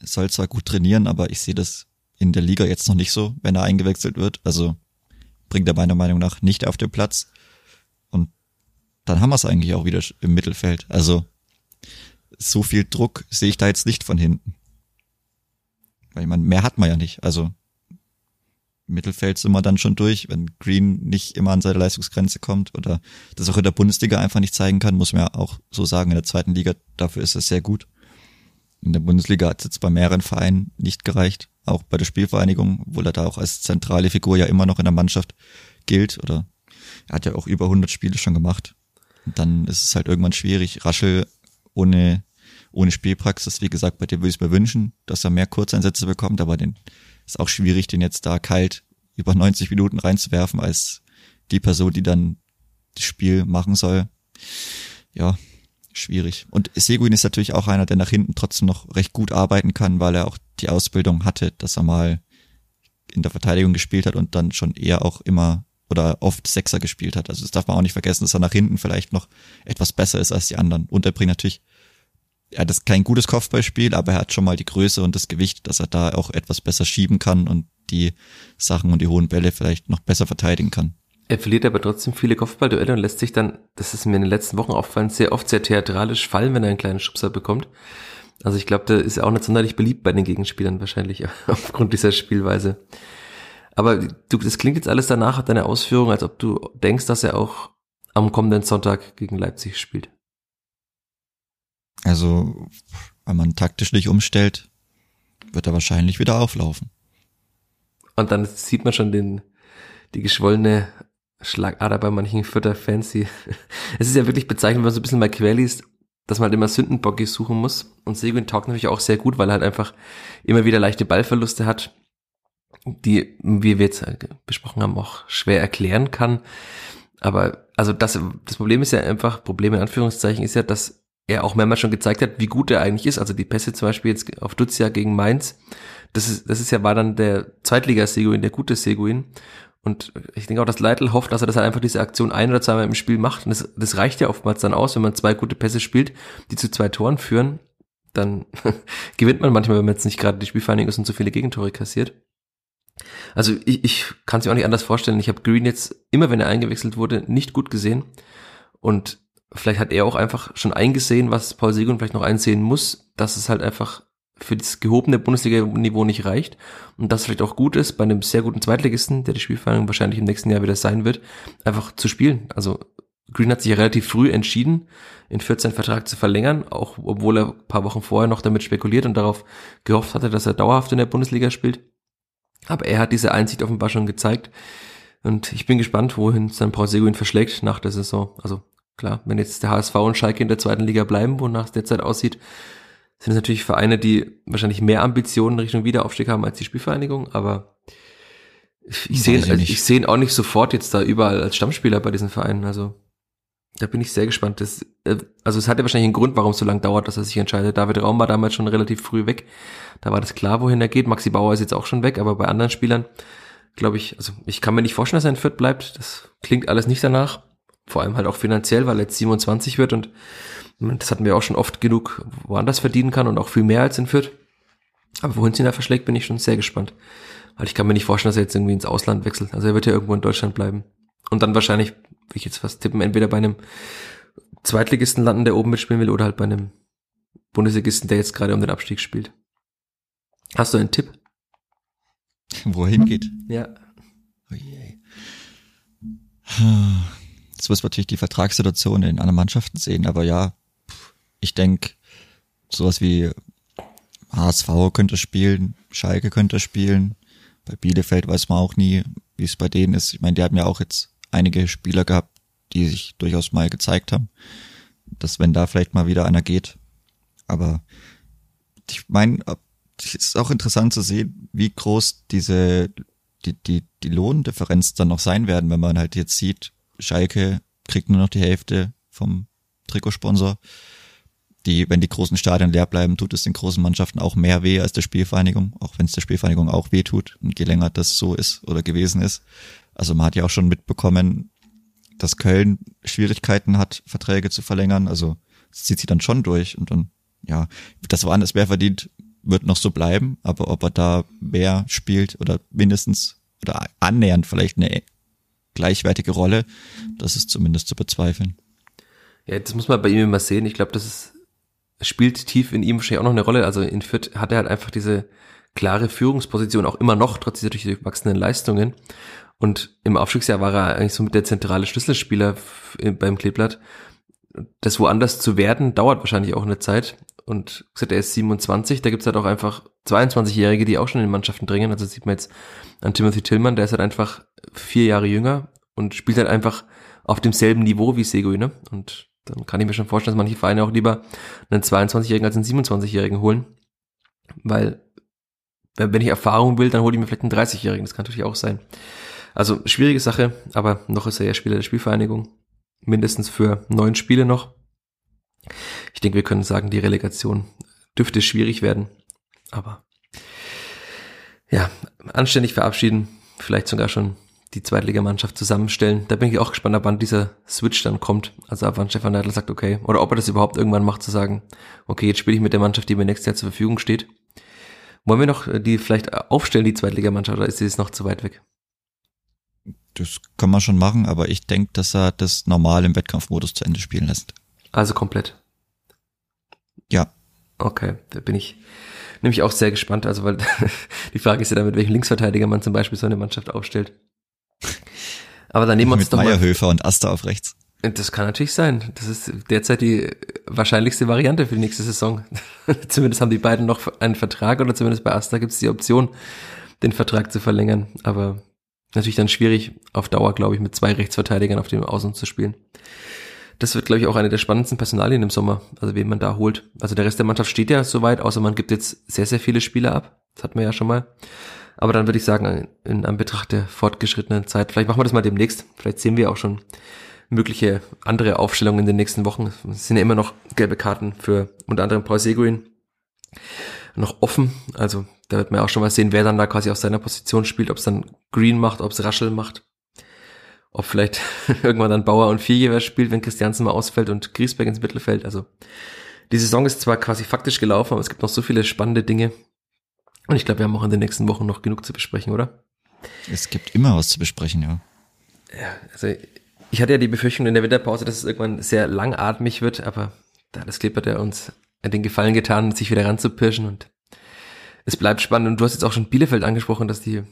soll zwar gut trainieren, aber ich sehe das in der Liga jetzt noch nicht so, wenn er eingewechselt wird. Also bringt er meiner Meinung nach nicht auf den Platz. Und dann haben wir es eigentlich auch wieder im Mittelfeld. Also so viel Druck sehe ich da jetzt nicht von hinten. Weil man mehr hat man ja nicht. Also Mittelfeld sind wir dann schon durch, wenn Green nicht immer an seine Leistungsgrenze kommt oder das auch in der Bundesliga einfach nicht zeigen kann, muss man ja auch so sagen. In der zweiten Liga dafür ist es sehr gut. In der Bundesliga hat es jetzt bei mehreren Vereinen nicht gereicht auch bei der Spielvereinigung, obwohl er da auch als zentrale Figur ja immer noch in der Mannschaft gilt oder er hat ja auch über 100 Spiele schon gemacht. Und dann ist es halt irgendwann schwierig. Raschel ohne, ohne Spielpraxis, wie gesagt, bei dem würde ich es mir wünschen, dass er mehr Kurzeinsätze bekommt, aber den ist auch schwierig, den jetzt da kalt über 90 Minuten reinzuwerfen als die Person, die dann das Spiel machen soll. Ja, schwierig. Und Seguin ist natürlich auch einer, der nach hinten trotzdem noch recht gut arbeiten kann, weil er auch die Ausbildung hatte, dass er mal in der Verteidigung gespielt hat und dann schon eher auch immer oder oft Sechser gespielt hat. Also das darf man auch nicht vergessen, dass er nach hinten vielleicht noch etwas besser ist als die anderen. Und er bringt natürlich, er hat kein gutes Kopfballspiel, aber er hat schon mal die Größe und das Gewicht, dass er da auch etwas besser schieben kann und die Sachen und die hohen Bälle vielleicht noch besser verteidigen kann. Er verliert aber trotzdem viele Kopfballduelle und lässt sich dann, das ist mir in den letzten Wochen aufgefallen, sehr oft sehr theatralisch fallen, wenn er einen kleinen Schubser bekommt. Also ich glaube, der ist auch nicht sonderlich beliebt bei den Gegenspielern wahrscheinlich aufgrund dieser Spielweise. Aber du, das klingt jetzt alles danach, deine Ausführung, als ob du denkst, dass er auch am kommenden Sonntag gegen Leipzig spielt. Also, wenn man taktisch nicht umstellt, wird er wahrscheinlich wieder auflaufen. Und dann sieht man schon den, die geschwollene Schlagader bei manchen Fütter-Fans. Es ist ja wirklich bezeichnend, wenn man so ein bisschen mal quer liest, dass man halt immer Sündenbocke suchen muss. Und Seguin taugt natürlich auch sehr gut, weil er halt einfach immer wieder leichte Ballverluste hat, die, wie wir jetzt besprochen haben, auch schwer erklären kann. Aber also das, das Problem ist ja einfach, Problem in Anführungszeichen ist ja, dass er auch mehrmals schon gezeigt hat, wie gut er eigentlich ist. Also die Pässe zum Beispiel jetzt auf Dutzia gegen Mainz, das ist, das ist ja, war dann der Zweitliga-Seguin, der gute Seguin. Und ich denke auch, dass Leitl hofft, dass er das halt einfach diese Aktion ein oder zweimal im Spiel macht. Und das, das reicht ja oftmals dann aus, wenn man zwei gute Pässe spielt, die zu zwei Toren führen. Dann gewinnt man manchmal, wenn man jetzt nicht gerade die Spielvereinigung ist und so viele Gegentore kassiert. Also ich, ich kann es mir auch nicht anders vorstellen. Ich habe Green jetzt immer, wenn er eingewechselt wurde, nicht gut gesehen. Und vielleicht hat er auch einfach schon eingesehen, was Paul Segun vielleicht noch einsehen muss, dass es halt einfach für das gehobene Bundesliga-Niveau nicht reicht und das vielleicht auch gut ist, bei einem sehr guten Zweitligisten, der die Spielvereinigung wahrscheinlich im nächsten Jahr wieder sein wird, einfach zu spielen. Also Green hat sich ja relativ früh entschieden, in 14 Vertrag zu verlängern, auch obwohl er ein paar Wochen vorher noch damit spekuliert und darauf gehofft hatte, dass er dauerhaft in der Bundesliga spielt. Aber er hat diese Einsicht offenbar schon gezeigt. Und ich bin gespannt, wohin sein Paul Seguin verschlägt nach der Saison. Also klar, wenn jetzt der HSV und Schalke in der zweiten Liga bleiben, wonach es derzeit aussieht, sind es natürlich Vereine, die wahrscheinlich mehr Ambitionen Richtung Wiederaufstieg haben als die Spielvereinigung, aber ich sehe ihn, ich sehe ihn auch nicht sofort jetzt da überall als Stammspieler bei diesen Vereinen. Also da bin ich sehr gespannt. Das, äh, also es hat ja wahrscheinlich einen Grund, warum es so lange dauert, dass er sich entscheidet. David Raum war damals schon relativ früh weg. Da war das klar, wohin er geht. Maxi Bauer ist jetzt auch schon weg, aber bei anderen Spielern glaube ich, also ich kann mir nicht vorstellen, dass er in Fürth bleibt. Das klingt alles nicht danach. Vor allem halt auch finanziell, weil er jetzt 27 wird und das hatten wir auch schon oft genug woanders verdienen kann und auch viel mehr als in Fürth. Aber wohin sie ihn da verschlägt, bin ich schon sehr gespannt. Weil ich kann mir nicht vorstellen, dass er jetzt irgendwie ins Ausland wechselt. Also er wird ja irgendwo in Deutschland bleiben. Und dann wahrscheinlich, wie ich jetzt fast tippen, entweder bei einem Zweitligisten landen, der oben mitspielen will, oder halt bei einem Bundesligisten, der jetzt gerade um den Abstieg spielt. Hast du einen Tipp? Wo er hingeht. Ja. Oh Jetzt muss man natürlich die Vertragssituation in anderen Mannschaften sehen, aber ja, ich denke, sowas wie HSV könnte spielen, Schalke könnte spielen, bei Bielefeld weiß man auch nie, wie es bei denen ist. Ich meine, die haben ja auch jetzt einige Spieler gehabt, die sich durchaus mal gezeigt haben, dass wenn da vielleicht mal wieder einer geht. Aber ich meine, es ist auch interessant zu sehen, wie groß diese die, die, die Lohndifferenz dann noch sein werden, wenn man halt jetzt sieht, Schalke kriegt nur noch die Hälfte vom Trikotsponsor. Die, wenn die großen Stadien leer bleiben, tut es den großen Mannschaften auch mehr weh als der Spielvereinigung, auch wenn es der Spielvereinigung auch weh tut und je länger das so ist oder gewesen ist. Also man hat ja auch schon mitbekommen, dass Köln Schwierigkeiten hat, Verträge zu verlängern. Also das zieht sie dann schon durch und dann, ja, das war anders, wer verdient, wird noch so bleiben, aber ob er da mehr spielt oder mindestens oder annähernd vielleicht eine gleichwertige Rolle, das ist zumindest zu bezweifeln. Ja, das muss man bei ihm immer sehen. Ich glaube, das ist, spielt tief in ihm wahrscheinlich auch noch eine Rolle. Also in Fürth hat er halt einfach diese klare Führungsposition auch immer noch, trotz dieser durchwachsenen Leistungen. Und im Aufstiegsjahr war er eigentlich so mit der zentrale Schlüsselspieler beim Kleeblatt. Das woanders zu werden, dauert wahrscheinlich auch eine Zeit. Und gesagt, er ist 27, da gibt's halt auch einfach 22-Jährige, die auch schon in Mannschaften dringen. Also sieht man jetzt an Timothy Tillmann, der ist halt einfach vier Jahre jünger und spielt halt einfach auf demselben Niveau wie Segui, ne? Und dann kann ich mir schon vorstellen, dass manche Vereine auch lieber einen 22-Jährigen als einen 27-Jährigen holen. Weil, wenn ich Erfahrung will, dann hole ich mir vielleicht einen 30-Jährigen. Das kann natürlich auch sein. Also, schwierige Sache, aber noch ist er ja Spieler der Spielvereinigung. Mindestens für neun Spiele noch. Ich denke, wir können sagen, die Relegation dürfte schwierig werden. Aber ja, anständig verabschieden, vielleicht sogar schon die Zweitligamannschaft zusammenstellen. Da bin ich auch gespannt, ab wann dieser Switch dann kommt. Also ab wann Stefan Neidl sagt, okay, oder ob er das überhaupt irgendwann macht, zu sagen, okay, jetzt spiele ich mit der Mannschaft, die mir nächstes Jahr zur Verfügung steht. Wollen wir noch die vielleicht aufstellen, die Zweitligamannschaft, oder ist jetzt noch zu weit weg? Das kann man schon machen, aber ich denke, dass er das normal im Wettkampfmodus zu Ende spielen lässt. Also komplett. Ja. Okay, da bin ich nämlich auch sehr gespannt. Also, weil die Frage ist ja dann, mit welchem Linksverteidiger man zum Beispiel so eine Mannschaft aufstellt. Aber dann nehmen wir uns mit doch Meierhöfer und Asta auf rechts. Das kann natürlich sein. Das ist derzeit die wahrscheinlichste Variante für die nächste Saison. zumindest haben die beiden noch einen Vertrag oder zumindest bei Asta gibt es die Option, den Vertrag zu verlängern. Aber natürlich dann schwierig auf Dauer, glaube ich, mit zwei Rechtsverteidigern auf dem Außen zu spielen. Das wird, glaube ich, auch eine der spannendsten Personalien im Sommer, also wen man da holt. Also der Rest der Mannschaft steht ja soweit, außer man gibt jetzt sehr, sehr viele Spieler ab. Das hatten wir ja schon mal. Aber dann würde ich sagen, in Anbetracht der fortgeschrittenen Zeit, vielleicht machen wir das mal demnächst. Vielleicht sehen wir auch schon mögliche andere Aufstellungen in den nächsten Wochen. Es sind ja immer noch gelbe Karten für unter anderem Paul Seguin noch offen. Also da wird man auch schon mal sehen, wer dann da quasi auf seiner Position spielt, ob es dann Green macht, ob es Raschel macht ob vielleicht irgendwann dann Bauer und Viergewehr spielt, wenn Christiansen mal ausfällt und Griesbeck ins Mittelfeld. Also die Saison ist zwar quasi faktisch gelaufen, aber es gibt noch so viele spannende Dinge. Und ich glaube, wir haben auch in den nächsten Wochen noch genug zu besprechen, oder? Es gibt immer was zu besprechen, ja. Ja, also ich hatte ja die Befürchtung in der Winterpause, dass es irgendwann sehr langatmig wird, aber da hat das Kleber der uns den Gefallen getan, sich wieder ranzupirschen und es bleibt spannend. Und du hast jetzt auch schon Bielefeld angesprochen, dass die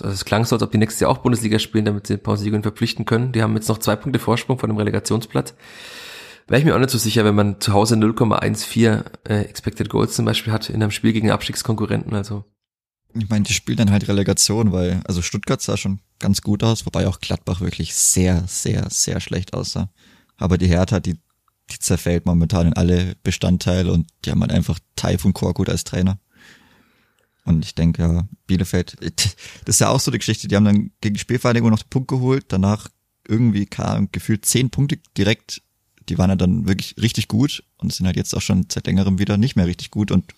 es klang so, als ob die nächstes Jahr auch Bundesliga spielen, damit sie Paul Siegel verpflichten können. Die haben jetzt noch zwei Punkte Vorsprung von dem Relegationsplatz. Wäre ich mir auch nicht so sicher, wenn man zu Hause 0,14 äh, Expected Goals zum Beispiel hat in einem Spiel gegen Abstiegskonkurrenten. Also ich meine, die spielen dann halt Relegation, weil also Stuttgart sah schon ganz gut aus, wobei auch Gladbach wirklich sehr, sehr, sehr schlecht aussah. Aber die Hertha, die, die zerfällt momentan in alle Bestandteile und die haben halt einfach Taifun Korkut als Trainer. Und ich denke, ja, Bielefeld, das ist ja auch so die Geschichte, die haben dann gegen Spielvereinigung noch den Punkt geholt, danach irgendwie kam gefühlt zehn Punkte direkt, die waren ja dann wirklich richtig gut und sind halt jetzt auch schon seit längerem wieder nicht mehr richtig gut und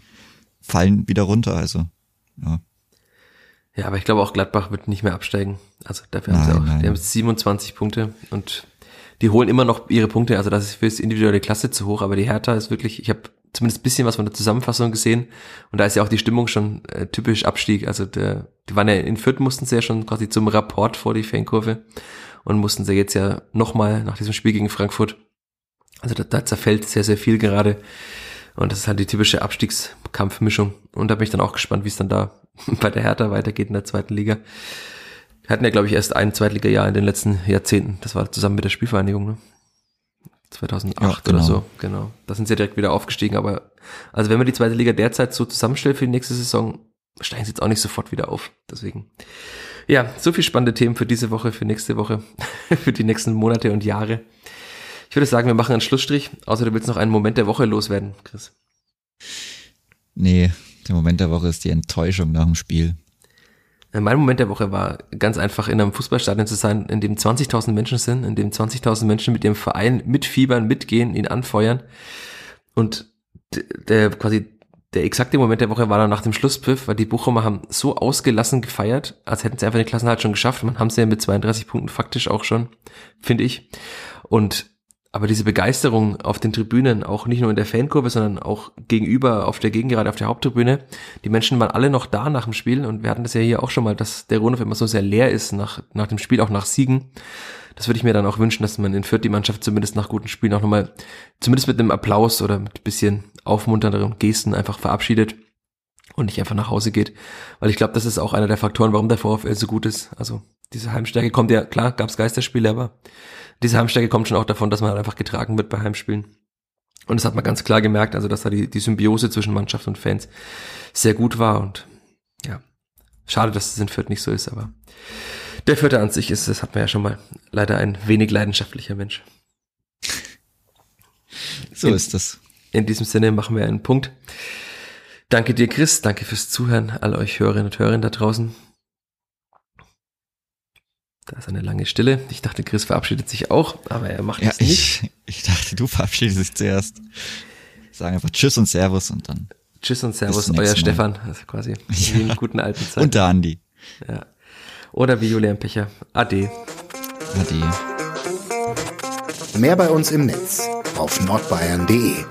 fallen wieder runter, also, ja. Ja, aber ich glaube auch Gladbach wird nicht mehr absteigen. Also dafür nein, haben sie auch, nein. die haben 27 Punkte und die holen immer noch ihre Punkte. Also das ist für das individuelle Klasse zu hoch, aber die Hertha ist wirklich, ich habe zumindest bisschen was von der Zusammenfassung gesehen. Und da ist ja auch die Stimmung schon äh, typisch Abstieg. Also der, die waren ja in Fürth, mussten sie ja schon quasi zum Rapport vor die Fankurve und mussten sie jetzt ja nochmal nach diesem Spiel gegen Frankfurt. Also da, da zerfällt sehr, sehr viel gerade. Und das ist halt die typische Abstiegskampfmischung. Und da bin ich dann auch gespannt, wie es dann da bei der Hertha weitergeht in der zweiten Liga. Wir hatten ja, glaube ich, erst ein Zweitliga-Jahr in den letzten Jahrzehnten. Das war zusammen mit der Spielvereinigung, ne? 2008 ja, genau. oder so, genau. Da sind sie ja direkt wieder aufgestiegen, aber also wenn man die zweite Liga derzeit so zusammenstellt für die nächste Saison, steigen sie jetzt auch nicht sofort wieder auf. Deswegen. Ja, so viel spannende Themen für diese Woche, für nächste Woche, für die nächsten Monate und Jahre. Ich würde sagen, wir machen einen Schlussstrich, außer du willst noch einen Moment der Woche loswerden, Chris. Nee, der Moment der Woche ist die Enttäuschung nach dem Spiel. Äh, mein Moment der Woche war ganz einfach in einem Fußballstadion zu sein, in dem 20.000 Menschen sind, in dem 20.000 Menschen mit ihrem Verein mitfiebern, mitgehen, ihn anfeuern. Und der quasi der exakte Moment der Woche war dann nach dem Schlusspfiff, weil die Bochumer haben so ausgelassen gefeiert, als hätten sie einfach den Klassenhalt schon geschafft. Man haben sie ja mit 32 Punkten faktisch auch schon, finde ich. Und aber diese Begeisterung auf den Tribünen, auch nicht nur in der Fankurve, sondern auch gegenüber auf der Gegengerade, auf der Haupttribüne, die Menschen waren alle noch da nach dem Spiel und wir hatten das ja hier auch schon mal, dass der Rundhof immer so sehr leer ist nach, nach dem Spiel, auch nach Siegen. Das würde ich mir dann auch wünschen, dass man in Fürth die Mannschaft zumindest nach guten Spielen auch nochmal, zumindest mit einem Applaus oder mit ein bisschen aufmunternderen Gesten einfach verabschiedet und nicht einfach nach Hause geht. Weil ich glaube, das ist auch einer der Faktoren, warum der VfL so gut ist. Also diese Heimstärke kommt ja, klar, gab es Geisterspiele, aber diese Heimstärke kommt schon auch davon, dass man halt einfach getragen wird bei Heimspielen. Und das hat man ganz klar gemerkt, also dass da die, die Symbiose zwischen Mannschaft und Fans sehr gut war und ja, schade, dass es in Fürth nicht so ist, aber der Fürther an sich ist, das hat man ja schon mal, leider ein wenig leidenschaftlicher Mensch. So in, ist das. In diesem Sinne machen wir einen Punkt. Danke dir, Chris. Danke fürs Zuhören, all euch Hörerinnen und Hörer da draußen. Da ist eine lange Stille. Ich dachte, Chris verabschiedet sich auch, aber er macht ja, es nicht. Ich, ich dachte, du verabschiedest dich zuerst. Sagen einfach Tschüss und Servus und dann. Tschüss und Servus, euer Stefan. Also quasi ja. wie in guten alten Zeiten. Und der Andi. Ja. Oder wie Julian Pecher. Ade. Ade. Mehr bei uns im Netz auf nordbayern.de